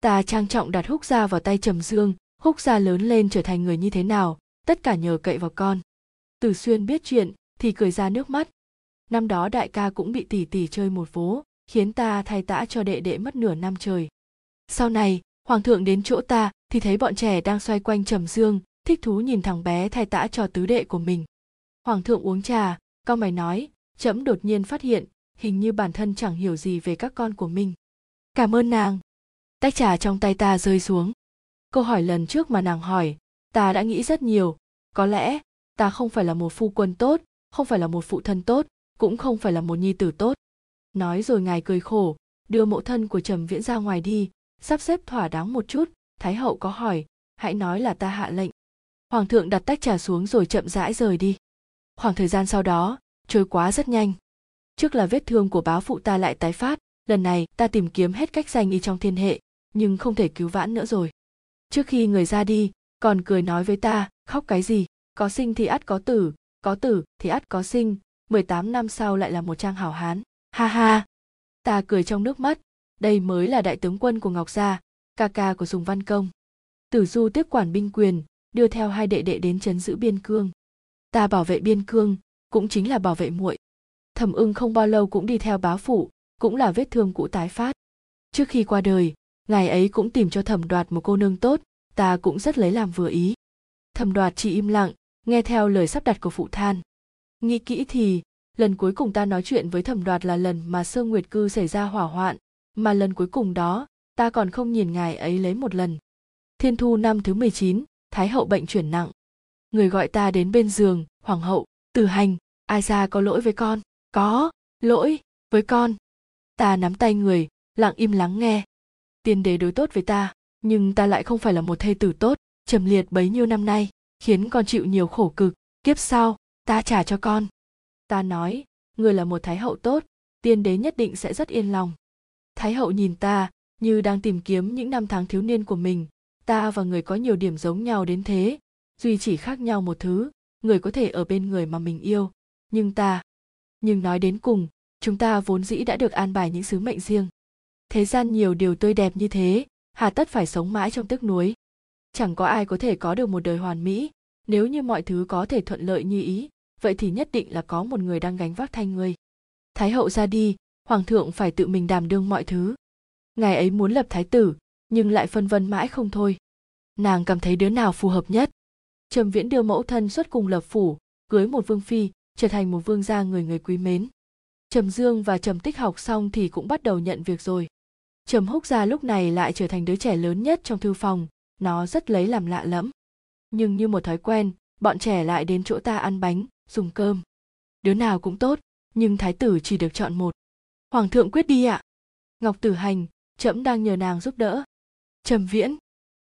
ta trang trọng đặt húc gia vào tay trầm dương. Húc gia lớn lên trở thành người như thế nào, tất cả nhờ cậy vào con. Từ xuyên biết chuyện, thì cười ra nước mắt. Năm đó đại ca cũng bị tỷ tỷ chơi một vố, khiến ta thay tã cho đệ đệ mất nửa năm trời. Sau này, hoàng thượng đến chỗ ta thì thấy bọn trẻ đang xoay quanh trầm dương, thích thú nhìn thằng bé thay tã cho tứ đệ của mình. Hoàng thượng uống trà, cao mày nói, trẫm đột nhiên phát hiện, hình như bản thân chẳng hiểu gì về các con của mình. Cảm ơn nàng. Tách trà trong tay ta rơi xuống. Câu hỏi lần trước mà nàng hỏi, ta đã nghĩ rất nhiều. Có lẽ, ta không phải là một phu quân tốt, không phải là một phụ thân tốt, cũng không phải là một nhi tử tốt. Nói rồi ngài cười khổ, đưa mộ thân của trầm viễn ra ngoài đi, sắp xếp thỏa đáng một chút thái hậu có hỏi, hãy nói là ta hạ lệnh. Hoàng thượng đặt tách trà xuống rồi chậm rãi rời đi. Khoảng thời gian sau đó, trôi quá rất nhanh. Trước là vết thương của báo phụ ta lại tái phát, lần này ta tìm kiếm hết cách danh y trong thiên hệ, nhưng không thể cứu vãn nữa rồi. Trước khi người ra đi, còn cười nói với ta, khóc cái gì? Có sinh thì ắt có tử có tử thì ắt có sinh 18 năm sau lại là một trang hảo hán. Ha ha! Ta cười trong nước mắt. Đây mới là đại tướng quân của ngọc gia ca ca của sùng văn công. Tử du tiếp quản binh quyền, đưa theo hai đệ đệ đến chấn giữ biên cương. Ta bảo vệ biên cương, cũng chính là bảo vệ muội. Thẩm ưng không bao lâu cũng đi theo bá phụ, cũng là vết thương cũ tái phát. Trước khi qua đời, ngài ấy cũng tìm cho thẩm đoạt một cô nương tốt, ta cũng rất lấy làm vừa ý. Thẩm đoạt chỉ im lặng, nghe theo lời sắp đặt của phụ than. Nghĩ kỹ thì, lần cuối cùng ta nói chuyện với thẩm đoạt là lần mà sơ nguyệt cư xảy ra hỏa hoạn, mà lần cuối cùng đó ta còn không nhìn ngài ấy lấy một lần. Thiên thu năm thứ 19, thái hậu bệnh chuyển nặng. Người gọi ta đến bên giường hoàng hậu từ hành ai ra có lỗi với con? Có lỗi với con. Ta nắm tay người lặng im lắng nghe. Tiên đế đối tốt với ta nhưng ta lại không phải là một thê tử tốt trầm liệt bấy nhiêu năm nay khiến con chịu nhiều khổ cực. Kiếp sau ta trả cho con. Ta nói người là một thái hậu tốt tiên đế nhất định sẽ rất yên lòng. Thái hậu nhìn ta như đang tìm kiếm những năm tháng thiếu niên của mình. Ta và người có nhiều điểm giống nhau đến thế, duy chỉ khác nhau một thứ, người có thể ở bên người mà mình yêu. Nhưng ta, nhưng nói đến cùng, chúng ta vốn dĩ đã được an bài những sứ mệnh riêng. Thế gian nhiều điều tươi đẹp như thế, hà tất phải sống mãi trong tiếc nuối. Chẳng có ai có thể có được một đời hoàn mỹ. Nếu như mọi thứ có thể thuận lợi như ý, vậy thì nhất định là có một người đang gánh vác thay ngươi. Thái hậu ra đi, hoàng thượng phải tự mình đảm đương mọi thứ ngài ấy muốn lập thái tử, nhưng lại phân vân mãi không thôi. Nàng cảm thấy đứa nào phù hợp nhất? Trầm viễn đưa mẫu thân xuất cùng lập phủ, cưới một vương phi, trở thành một vương gia người người quý mến. Trầm dương và trầm tích học xong thì cũng bắt đầu nhận việc rồi. Trầm húc gia lúc này lại trở thành đứa trẻ lớn nhất trong thư phòng, nó rất lấy làm lạ lẫm. Nhưng như một thói quen, bọn trẻ lại đến chỗ ta ăn bánh, dùng cơm. Đứa nào cũng tốt, nhưng thái tử chỉ được chọn một. Hoàng thượng quyết đi ạ. Ngọc tử hành trẫm đang nhờ nàng giúp đỡ. Trầm viễn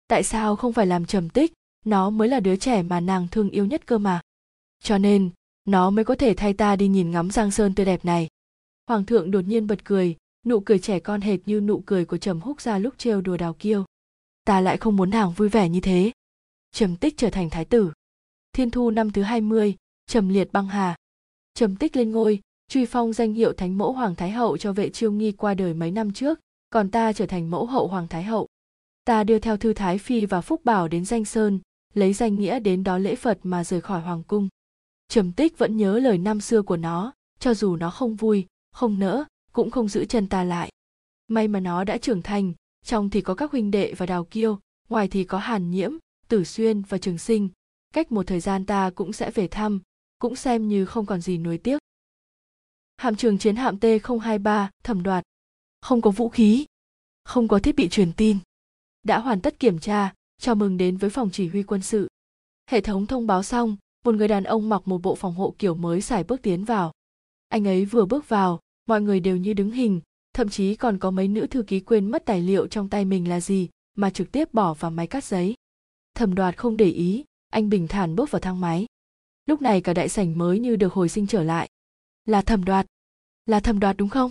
tại sao không phải làm trầm tích? Nó mới là đứa trẻ mà nàng thương yêu nhất cơ mà. Cho nên nó mới có thể thay ta đi nhìn ngắm giang sơn tươi đẹp này. Hoàng thượng đột nhiên bật cười nụ cười trẻ con hệt như nụ cười của trầm húc ra lúc trêu đùa đào kiêu. Ta lại không muốn nàng vui vẻ như thế. Trầm tích trở thành thái tử. Thiên thu năm thứ 20, trầm liệt băng hà. Trầm tích lên ngôi truy phong danh hiệu thánh mẫu hoàng thái hậu cho vệ chiêu nghi qua đời mấy năm trước còn ta trở thành mẫu hậu hoàng thái hậu. Ta đưa theo thư thái phi và phúc bảo đến danh sơn, lấy danh nghĩa đến đó lễ phật mà rời khỏi hoàng cung. Trầm tích vẫn nhớ lời năm xưa của nó, cho dù nó không vui, không nỡ, cũng không giữ chân ta lại. May mà nó đã trưởng thành, trong thì có các huynh đệ và đào kiêu, ngoài thì có hàn nhiễm, tử xuyên và trường sinh. Cách một thời gian ta cũng sẽ về thăm, cũng xem như không còn gì nuối tiếc. Hạm trường chiến hạm t 023 thẩm đoạt không có vũ khí. Không có thiết bị truyền tin. Đã hoàn tất kiểm tra, chào mừng đến với phòng chỉ huy quân sự. Hệ thống thông báo xong, một người đàn ông mặc một bộ phòng hộ kiểu mới xài bước tiến vào. Anh ấy vừa bước vào, mọi người đều như đứng hình, thậm chí còn có mấy nữ thư ký quên mất tài liệu trong tay mình là gì, mà trực tiếp bỏ vào máy cắt giấy. Thẩm đoạt không để ý, anh bình thản bước vào thang máy. Lúc này cả đại sảnh mới như được hồi sinh trở lại. Là thẩm đoạt. Là thẩm đoạt đúng không?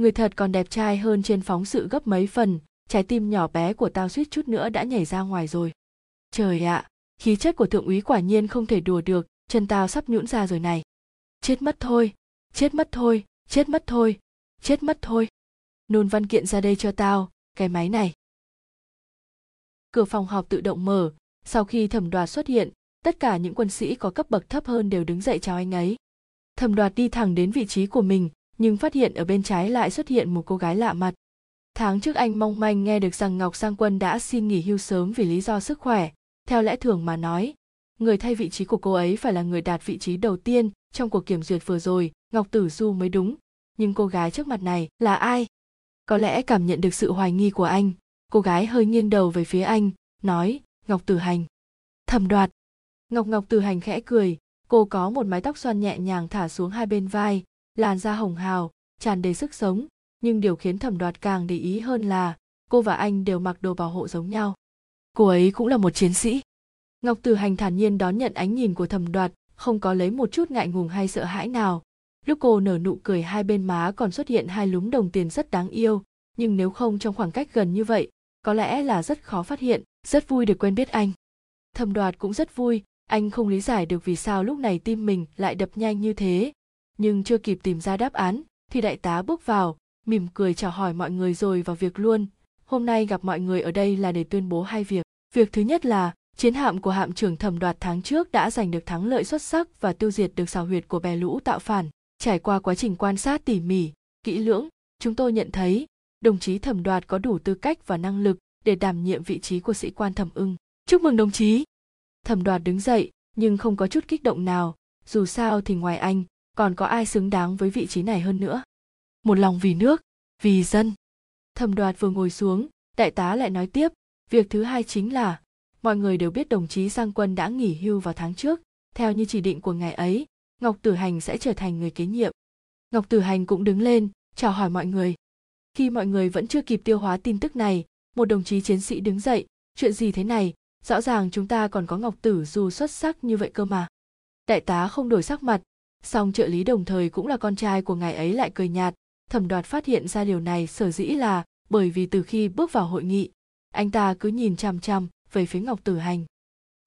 Người thật còn đẹp trai hơn trên phóng sự gấp mấy phần, trái tim nhỏ bé của tao suýt chút nữa đã nhảy ra ngoài rồi. Trời ạ, khí chất của thượng úy quả nhiên không thể đùa được, chân tao sắp nhũn ra rồi này. Chết mất thôi, chết mất thôi, chết mất thôi, chết mất thôi. Nôn văn kiện ra đây cho tao, cái máy này. Cửa phòng họp tự động mở, sau khi thẩm đoạt xuất hiện, tất cả những quân sĩ có cấp bậc thấp hơn đều đứng dậy chào anh ấy. Thẩm đoạt đi thẳng đến vị trí của mình nhưng phát hiện ở bên trái lại xuất hiện một cô gái lạ mặt. Tháng trước anh mong manh nghe được rằng ngọc sang quân đã xin nghỉ hưu sớm vì lý do sức khỏe. Theo lẽ thường mà nói, người thay vị trí của cô ấy phải là người đạt vị trí đầu tiên trong cuộc kiểm duyệt vừa rồi, ngọc tử du mới đúng. Nhưng cô gái trước mặt này là ai? Có lẽ cảm nhận được sự hoài nghi của anh. Cô gái hơi nghiêng đầu về phía anh, nói, ngọc tử hành. Thẩm đoạt. Ngọc ngọc tử hành khẽ cười. Cô có một mái tóc xoăn nhẹ nhàng thả xuống hai bên vai làn da hồng hào, tràn đầy sức sống, nhưng điều khiến thẩm đoạt càng để ý hơn là cô và anh đều mặc đồ bảo hộ giống nhau. Cô ấy cũng là một chiến sĩ. Ngọc tử hành thản nhiên đón nhận ánh nhìn của thẩm đoạt, không có lấy một chút ngại ngùng hay sợ hãi nào. Lúc cô nở nụ cười, hai bên má còn xuất hiện hai lúm đồng tiền rất đáng yêu, nhưng nếu không trong khoảng cách gần như vậy, có lẽ là rất khó phát hiện, rất vui được quen biết anh. Thẩm đoạt cũng rất vui, anh không lý giải được vì sao lúc này tim mình lại đập nhanh như thế nhưng chưa kịp tìm ra đáp án, thì đại tá bước vào, mỉm cười chào hỏi mọi người rồi vào việc luôn. Hôm nay gặp mọi người ở đây là để tuyên bố hai việc. Việc thứ nhất là, chiến hạm của hạm trưởng thẩm đoạt tháng trước đã giành được thắng lợi xuất sắc và tiêu diệt được xào huyệt của bè lũ tạo phản. Trải qua quá trình quan sát tỉ mỉ, kỹ lưỡng, chúng tôi nhận thấy, đồng chí thẩm đoạt có đủ tư cách và năng lực để đảm nhiệm vị trí của sĩ quan thẩm ưng. Chúc mừng đồng chí! Thẩm đoạt đứng dậy, nhưng không có chút kích động nào. Dù sao thì ngoài anh còn có ai xứng đáng với vị trí này hơn nữa? Một lòng vì nước, vì dân. Thẩm đoạt vừa ngồi xuống, đại tá lại nói tiếp, việc thứ hai chính là, mọi người đều biết đồng chí giang quân đã nghỉ hưu vào tháng trước. Theo như chỉ định của ngài ấy, ngọc tử hành sẽ trở thành người kế nhiệm. Ngọc tử hành cũng đứng lên, chào hỏi mọi người. Khi mọi người vẫn chưa kịp tiêu hóa tin tức này, một đồng chí chiến sĩ đứng dậy, chuyện gì thế này? Rõ ràng chúng ta còn có ngọc tử dù xuất sắc như vậy cơ mà. Đại tá không đổi sắc mặt song trợ lý đồng thời cũng là con trai của ngài ấy lại cười nhạt thẩm đoạt phát hiện ra điều này sở dĩ là bởi vì từ khi bước vào hội nghị anh ta cứ nhìn chằm chằm về phía ngọc tử hành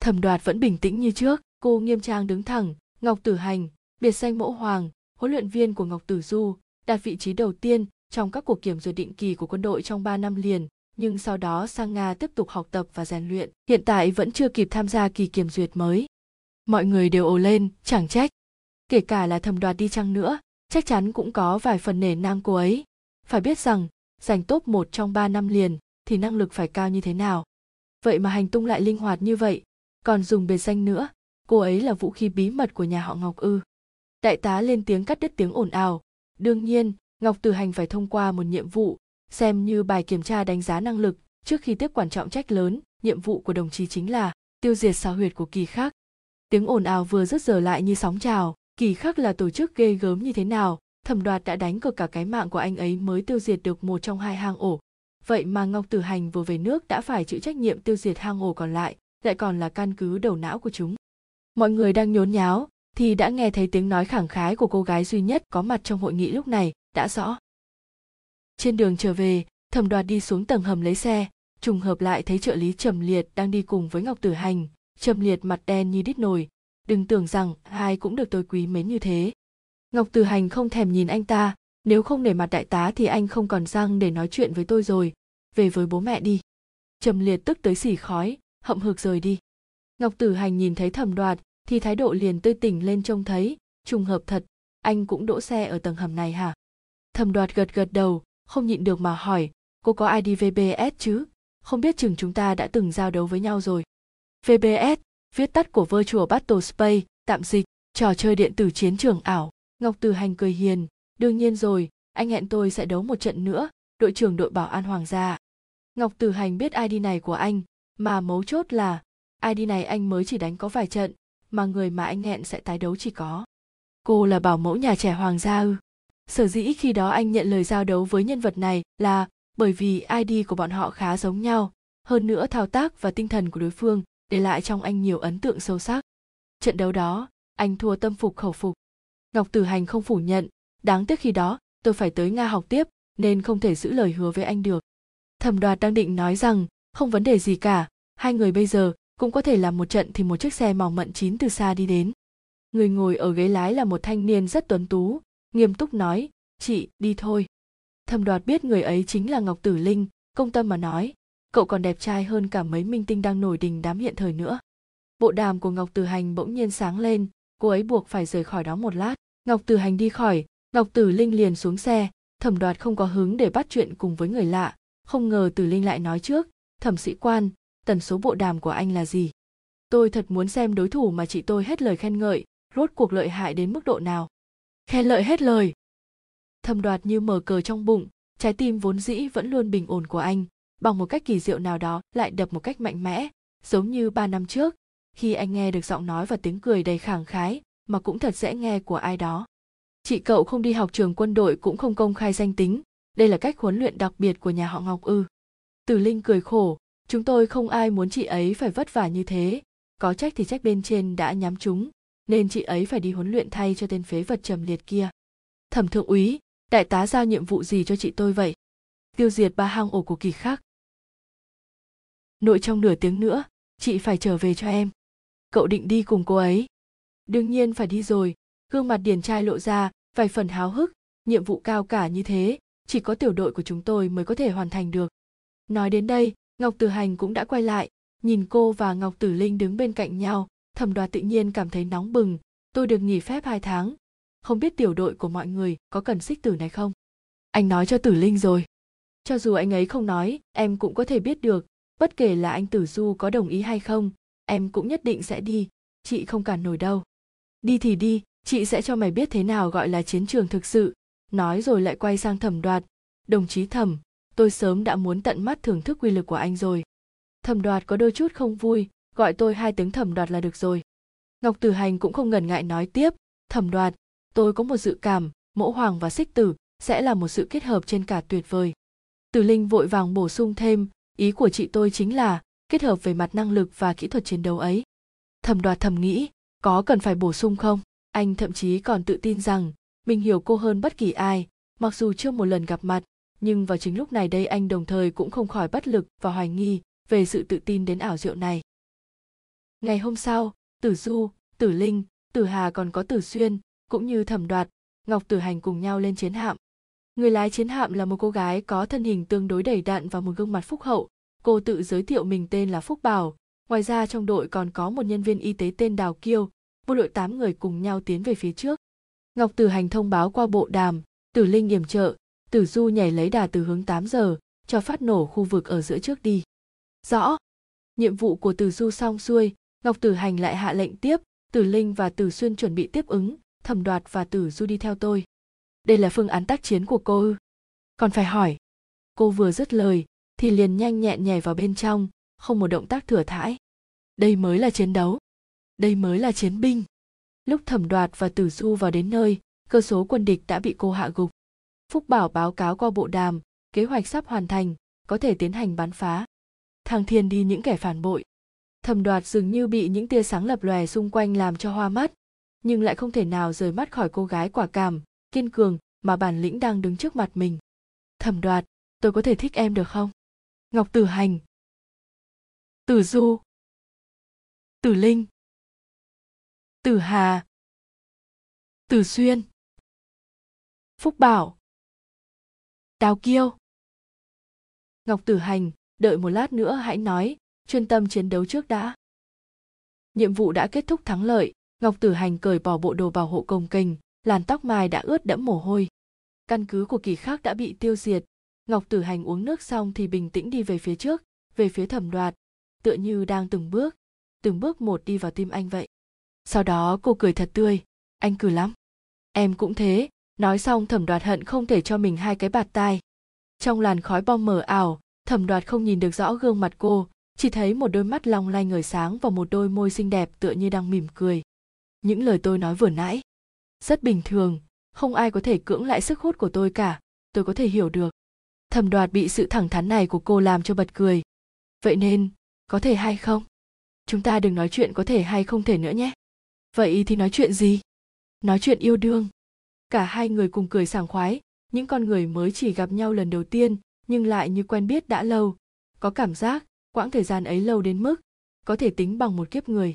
thẩm đoạt vẫn bình tĩnh như trước cô nghiêm trang đứng thẳng ngọc tử hành biệt danh mẫu hoàng huấn luyện viên của ngọc tử du đạt vị trí đầu tiên trong các cuộc kiểm duyệt định kỳ của quân đội trong 3 năm liền nhưng sau đó sang Nga tiếp tục học tập và rèn luyện. Hiện tại vẫn chưa kịp tham gia kỳ kiểm duyệt mới. Mọi người đều ồ lên, chẳng trách. Kể cả là thầm đoạt đi chăng nữa, chắc chắn cũng có vài phần nể nang cô ấy. Phải biết rằng, giành top một trong 3 năm liền thì năng lực phải cao như thế nào. Vậy mà hành tung lại linh hoạt như vậy, còn dùng biệt danh nữa, cô ấy là vũ khí bí mật của nhà họ Ngọc ư. Đại tá lên tiếng cắt đứt tiếng ồn ào. Đương nhiên, Ngọc Từ Hành phải thông qua một nhiệm vụ xem như bài kiểm tra đánh giá năng lực trước khi tiếp quản trọng trách lớn nhiệm vụ của đồng chí chính là tiêu diệt xào huyệt của kỳ khác. tiếng ồn ào vừa dứt giờ lại như sóng trào kỳ khắc là tổ chức ghê gớm như thế nào, thẩm đoạt đã đánh cược cả cái mạng của anh ấy mới tiêu diệt được một trong hai hang ổ. Vậy mà ngọc tử hành vừa về nước đã phải chịu trách nhiệm tiêu diệt hang ổ còn lại lại còn là căn cứ đầu não của chúng. Mọi người đang nhốn nháo, thì đã nghe thấy tiếng nói khẳng khái của cô gái duy nhất có mặt trong hội nghị lúc này, đã rõ. Trên đường trở về, thẩm đoạt đi xuống tầng hầm lấy xe, trùng hợp lại thấy trợ lý trầm liệt đang đi cùng với ngọc tử hành, trầm liệt mặt đen như đít nồi đừng tưởng rằng hai cũng được tôi quý mến như thế. Ngọc Từ hành không thèm nhìn anh ta. Nếu không để mặt đại tá thì anh không còn răng để nói chuyện với tôi rồi. Về với bố mẹ đi. Trầm liệt tức tới xỉ khói, hậm hực rời đi. Ngọc tử hành nhìn thấy thẩm đoạt thì thái độ liền tươi tỉnh lên trông thấy. Trùng hợp thật, anh cũng đỗ xe ở tầng hầm này hả? Thẩm đoạt gật gật đầu, không nhịn được mà hỏi, cô có IDVBS chứ? Không biết chừng chúng ta đã từng giao đấu với nhau rồi. Vbs viết tắt của virtual battle space, tạm dịch, trò chơi điện tử chiến trường ảo. Ngọc từ hành cười hiền, đương nhiên rồi, anh hẹn tôi sẽ đấu một trận nữa, đội trưởng đội bảo an hoàng gia. Ngọc từ hành biết id này của anh, mà mấu chốt là id này anh mới chỉ đánh có vài trận, mà người mà anh hẹn sẽ tái đấu chỉ có. Cô là bảo mẫu nhà trẻ hoàng gia ư? Sở dĩ khi đó anh nhận lời giao đấu với nhân vật này là bởi vì id của bọn họ khá giống nhau, hơn nữa thao tác và tinh thần của đối phương để lại trong anh nhiều ấn tượng sâu sắc. Trận đấu đó, anh thua tâm phục khẩu phục. Ngọc tử hành không phủ nhận, đáng tiếc khi đó, tôi phải tới nga học tiếp, nên không thể giữ lời hứa với anh được. Thẩm đoạt đang định nói rằng, không vấn đề gì cả, hai người bây giờ cũng có thể làm một trận thì một chiếc xe màu mận chín từ xa đi đến. Người ngồi ở ghế lái là một thanh niên rất tuấn tú, nghiêm túc nói, chị, đi thôi. Thẩm đoạt biết người ấy chính là ngọc tử linh, công tâm mà nói cậu còn đẹp trai hơn cả mấy minh tinh đang nổi đình đám hiện thời nữa. Bộ đàm của ngọc tử hành bỗng nhiên sáng lên, cô ấy buộc phải rời khỏi đó một lát. Ngọc tử hành đi khỏi, ngọc tử linh liền xuống xe. Thẩm đoạt không có hứng để bắt chuyện cùng với người lạ. Không ngờ tử linh lại nói trước, thẩm sĩ quan, tần số bộ đàm của anh là gì? Tôi thật muốn xem đối thủ mà chị tôi hết lời khen ngợi, rốt cuộc lợi hại đến mức độ nào. Khen lợi hết lời? Thẩm đoạt như mở cờ trong bụng, trái tim vốn dĩ vẫn luôn bình ổn của anh bằng một cách kỳ diệu nào đó lại đập một cách mạnh mẽ, giống như ba năm trước. Khi anh nghe được giọng nói và tiếng cười đầy khẳng khái, mà cũng thật dễ nghe của ai đó. Chị cậu không đi học trường quân đội cũng không công khai danh tính. Đây là cách huấn luyện đặc biệt của nhà họ ngọc ư. Từ linh cười khổ, chúng tôi không ai muốn chị ấy phải vất vả như thế. Có trách thì trách bên trên đã nhắm chúng, nên chị ấy phải đi huấn luyện thay cho tên phế vật trầm liệt kia. Thẩm thượng úy, đại tá giao nhiệm vụ gì cho chị tôi vậy? Tiêu diệt ba hang ổ của kỳ khác nội trong nửa tiếng nữa, chị phải trở về cho em. Cậu định đi cùng cô ấy. Đương nhiên phải đi rồi, gương mặt điển trai lộ ra, vài phần háo hức, nhiệm vụ cao cả như thế, chỉ có tiểu đội của chúng tôi mới có thể hoàn thành được. Nói đến đây, ngọc tử hành cũng đã quay lại, nhìn cô và ngọc tử linh đứng bên cạnh nhau thẩm đoạt tự nhiên cảm thấy nóng bừng, tôi được nghỉ phép hai tháng. Không biết tiểu đội của mọi người có cần xích tử này không? Anh nói cho tử linh rồi. Cho dù anh ấy không nói, em cũng có thể biết được bất kể là anh tử du có đồng ý hay không, em cũng nhất định sẽ đi, chị không cản nổi đâu. Đi thì đi, chị sẽ cho mày biết thế nào gọi là chiến trường thực sự. Nói rồi lại quay sang thẩm đoạt. Đồng chí thẩm, tôi sớm đã muốn tận mắt thưởng thức quy lực của anh rồi. Thẩm đoạt có đôi chút không vui, gọi tôi hai tiếng thẩm đoạt là được rồi. Ngọc tử hành cũng không ngần ngại nói tiếp, thẩm đoạt, tôi có một dự cảm, mẫu hoàng và xích tử sẽ là một sự kết hợp trên cả tuyệt vời. Tử linh vội vàng bổ sung thêm ý của chị tôi chính là kết hợp về mặt năng lực và kỹ thuật chiến đấu ấy. Thẩm đoạt thầm nghĩ, có cần phải bổ sung không? Anh thậm chí còn tự tin rằng mình hiểu cô hơn bất kỳ ai, mặc dù chưa một lần gặp mặt, nhưng vào chính lúc này đây anh đồng thời cũng không khỏi bất lực và hoài nghi về sự tự tin đến ảo diệu này. Ngày hôm sau, tử du, tử linh, tử hà còn có tử xuyên, cũng như thẩm đoạt, ngọc tử hành cùng nhau lên chiến hạm người lái chiến hạm là một cô gái có thân hình tương đối đầy đặn và một gương mặt phúc hậu. Cô tự giới thiệu mình tên là phúc bảo. Ngoài ra trong đội còn có một nhân viên y tế tên đào kiêu. Bộ đội tám người cùng nhau tiến về phía trước. Ngọc tử hành thông báo qua bộ đàm. Tử linh yểm trợ. Tử du nhảy lấy đà từ hướng 8 giờ, cho phát nổ khu vực ở giữa trước đi. Rõ. Nhiệm vụ của tử du xong xuôi, ngọc tử hành lại hạ lệnh tiếp. Tử linh và tử xuyên chuẩn bị tiếp ứng, thẩm đoạt và tử du đi theo tôi đây là phương án tác chiến của cô ư? Còn phải hỏi. Cô vừa dứt lời, thì liền nhanh nhẹn nhảy vào bên trong, không một động tác thừa thãi. Đây mới là chiến đấu. Đây mới là chiến binh. Lúc thẩm đoạt và tử du vào đến nơi, cơ số quân địch đã bị cô hạ gục. Phúc bảo báo cáo qua bộ đàm, kế hoạch sắp hoàn thành, có thể tiến hành bắn phá. Thang thiên đi những kẻ phản bội. Thẩm đoạt dường như bị những tia sáng lập lòe xung quanh làm cho hoa mắt, nhưng lại không thể nào rời mắt khỏi cô gái quả cảm kiên cường mà bản lĩnh đang đứng trước mặt mình. Thẩm đoạt, tôi có thể thích em được không? Ngọc tử hành. Tử du. Tử linh. Tử hà. Tử xuyên. Phúc bảo. Đào kiêu. Ngọc tử hành, đợi một lát nữa hãy nói, chuyên tâm chiến đấu trước đã. Nhiệm vụ đã kết thúc thắng lợi, ngọc tử hành cởi bỏ bộ đồ bảo hộ công kềnh làn tóc mai đã ướt đẫm mồ hôi. Căn cứ của kỳ khác đã bị tiêu diệt. Ngọc tử hành uống nước xong thì bình tĩnh đi về phía trước, về phía thẩm đoạt, tựa như đang từng bước từng bước một đi vào tim anh vậy. Sau đó cô cười thật tươi, anh cười lắm. Em cũng thế, nói xong thẩm đoạt hận không thể cho mình hai cái bạt tai. Trong làn khói bom mờ ảo, thẩm đoạt không nhìn được rõ gương mặt cô, chỉ thấy một đôi mắt long lanh ngời sáng và một đôi môi xinh đẹp tựa như đang mỉm cười. Những lời tôi nói vừa nãy rất bình thường, không ai có thể cưỡng lại sức hút của tôi cả, tôi có thể hiểu được. Thẩm đoạt bị sự thẳng thắn này của cô làm cho bật cười. Vậy nên, có thể hay không? Chúng ta đừng nói chuyện có thể hay không thể nữa nhé. Vậy thì nói chuyện gì? Nói chuyện yêu đương. Cả hai người cùng cười sảng khoái, những con người mới chỉ gặp nhau lần đầu tiên, nhưng lại như quen biết đã lâu. Có cảm giác, quãng thời gian ấy lâu đến mức, có thể tính bằng một kiếp người.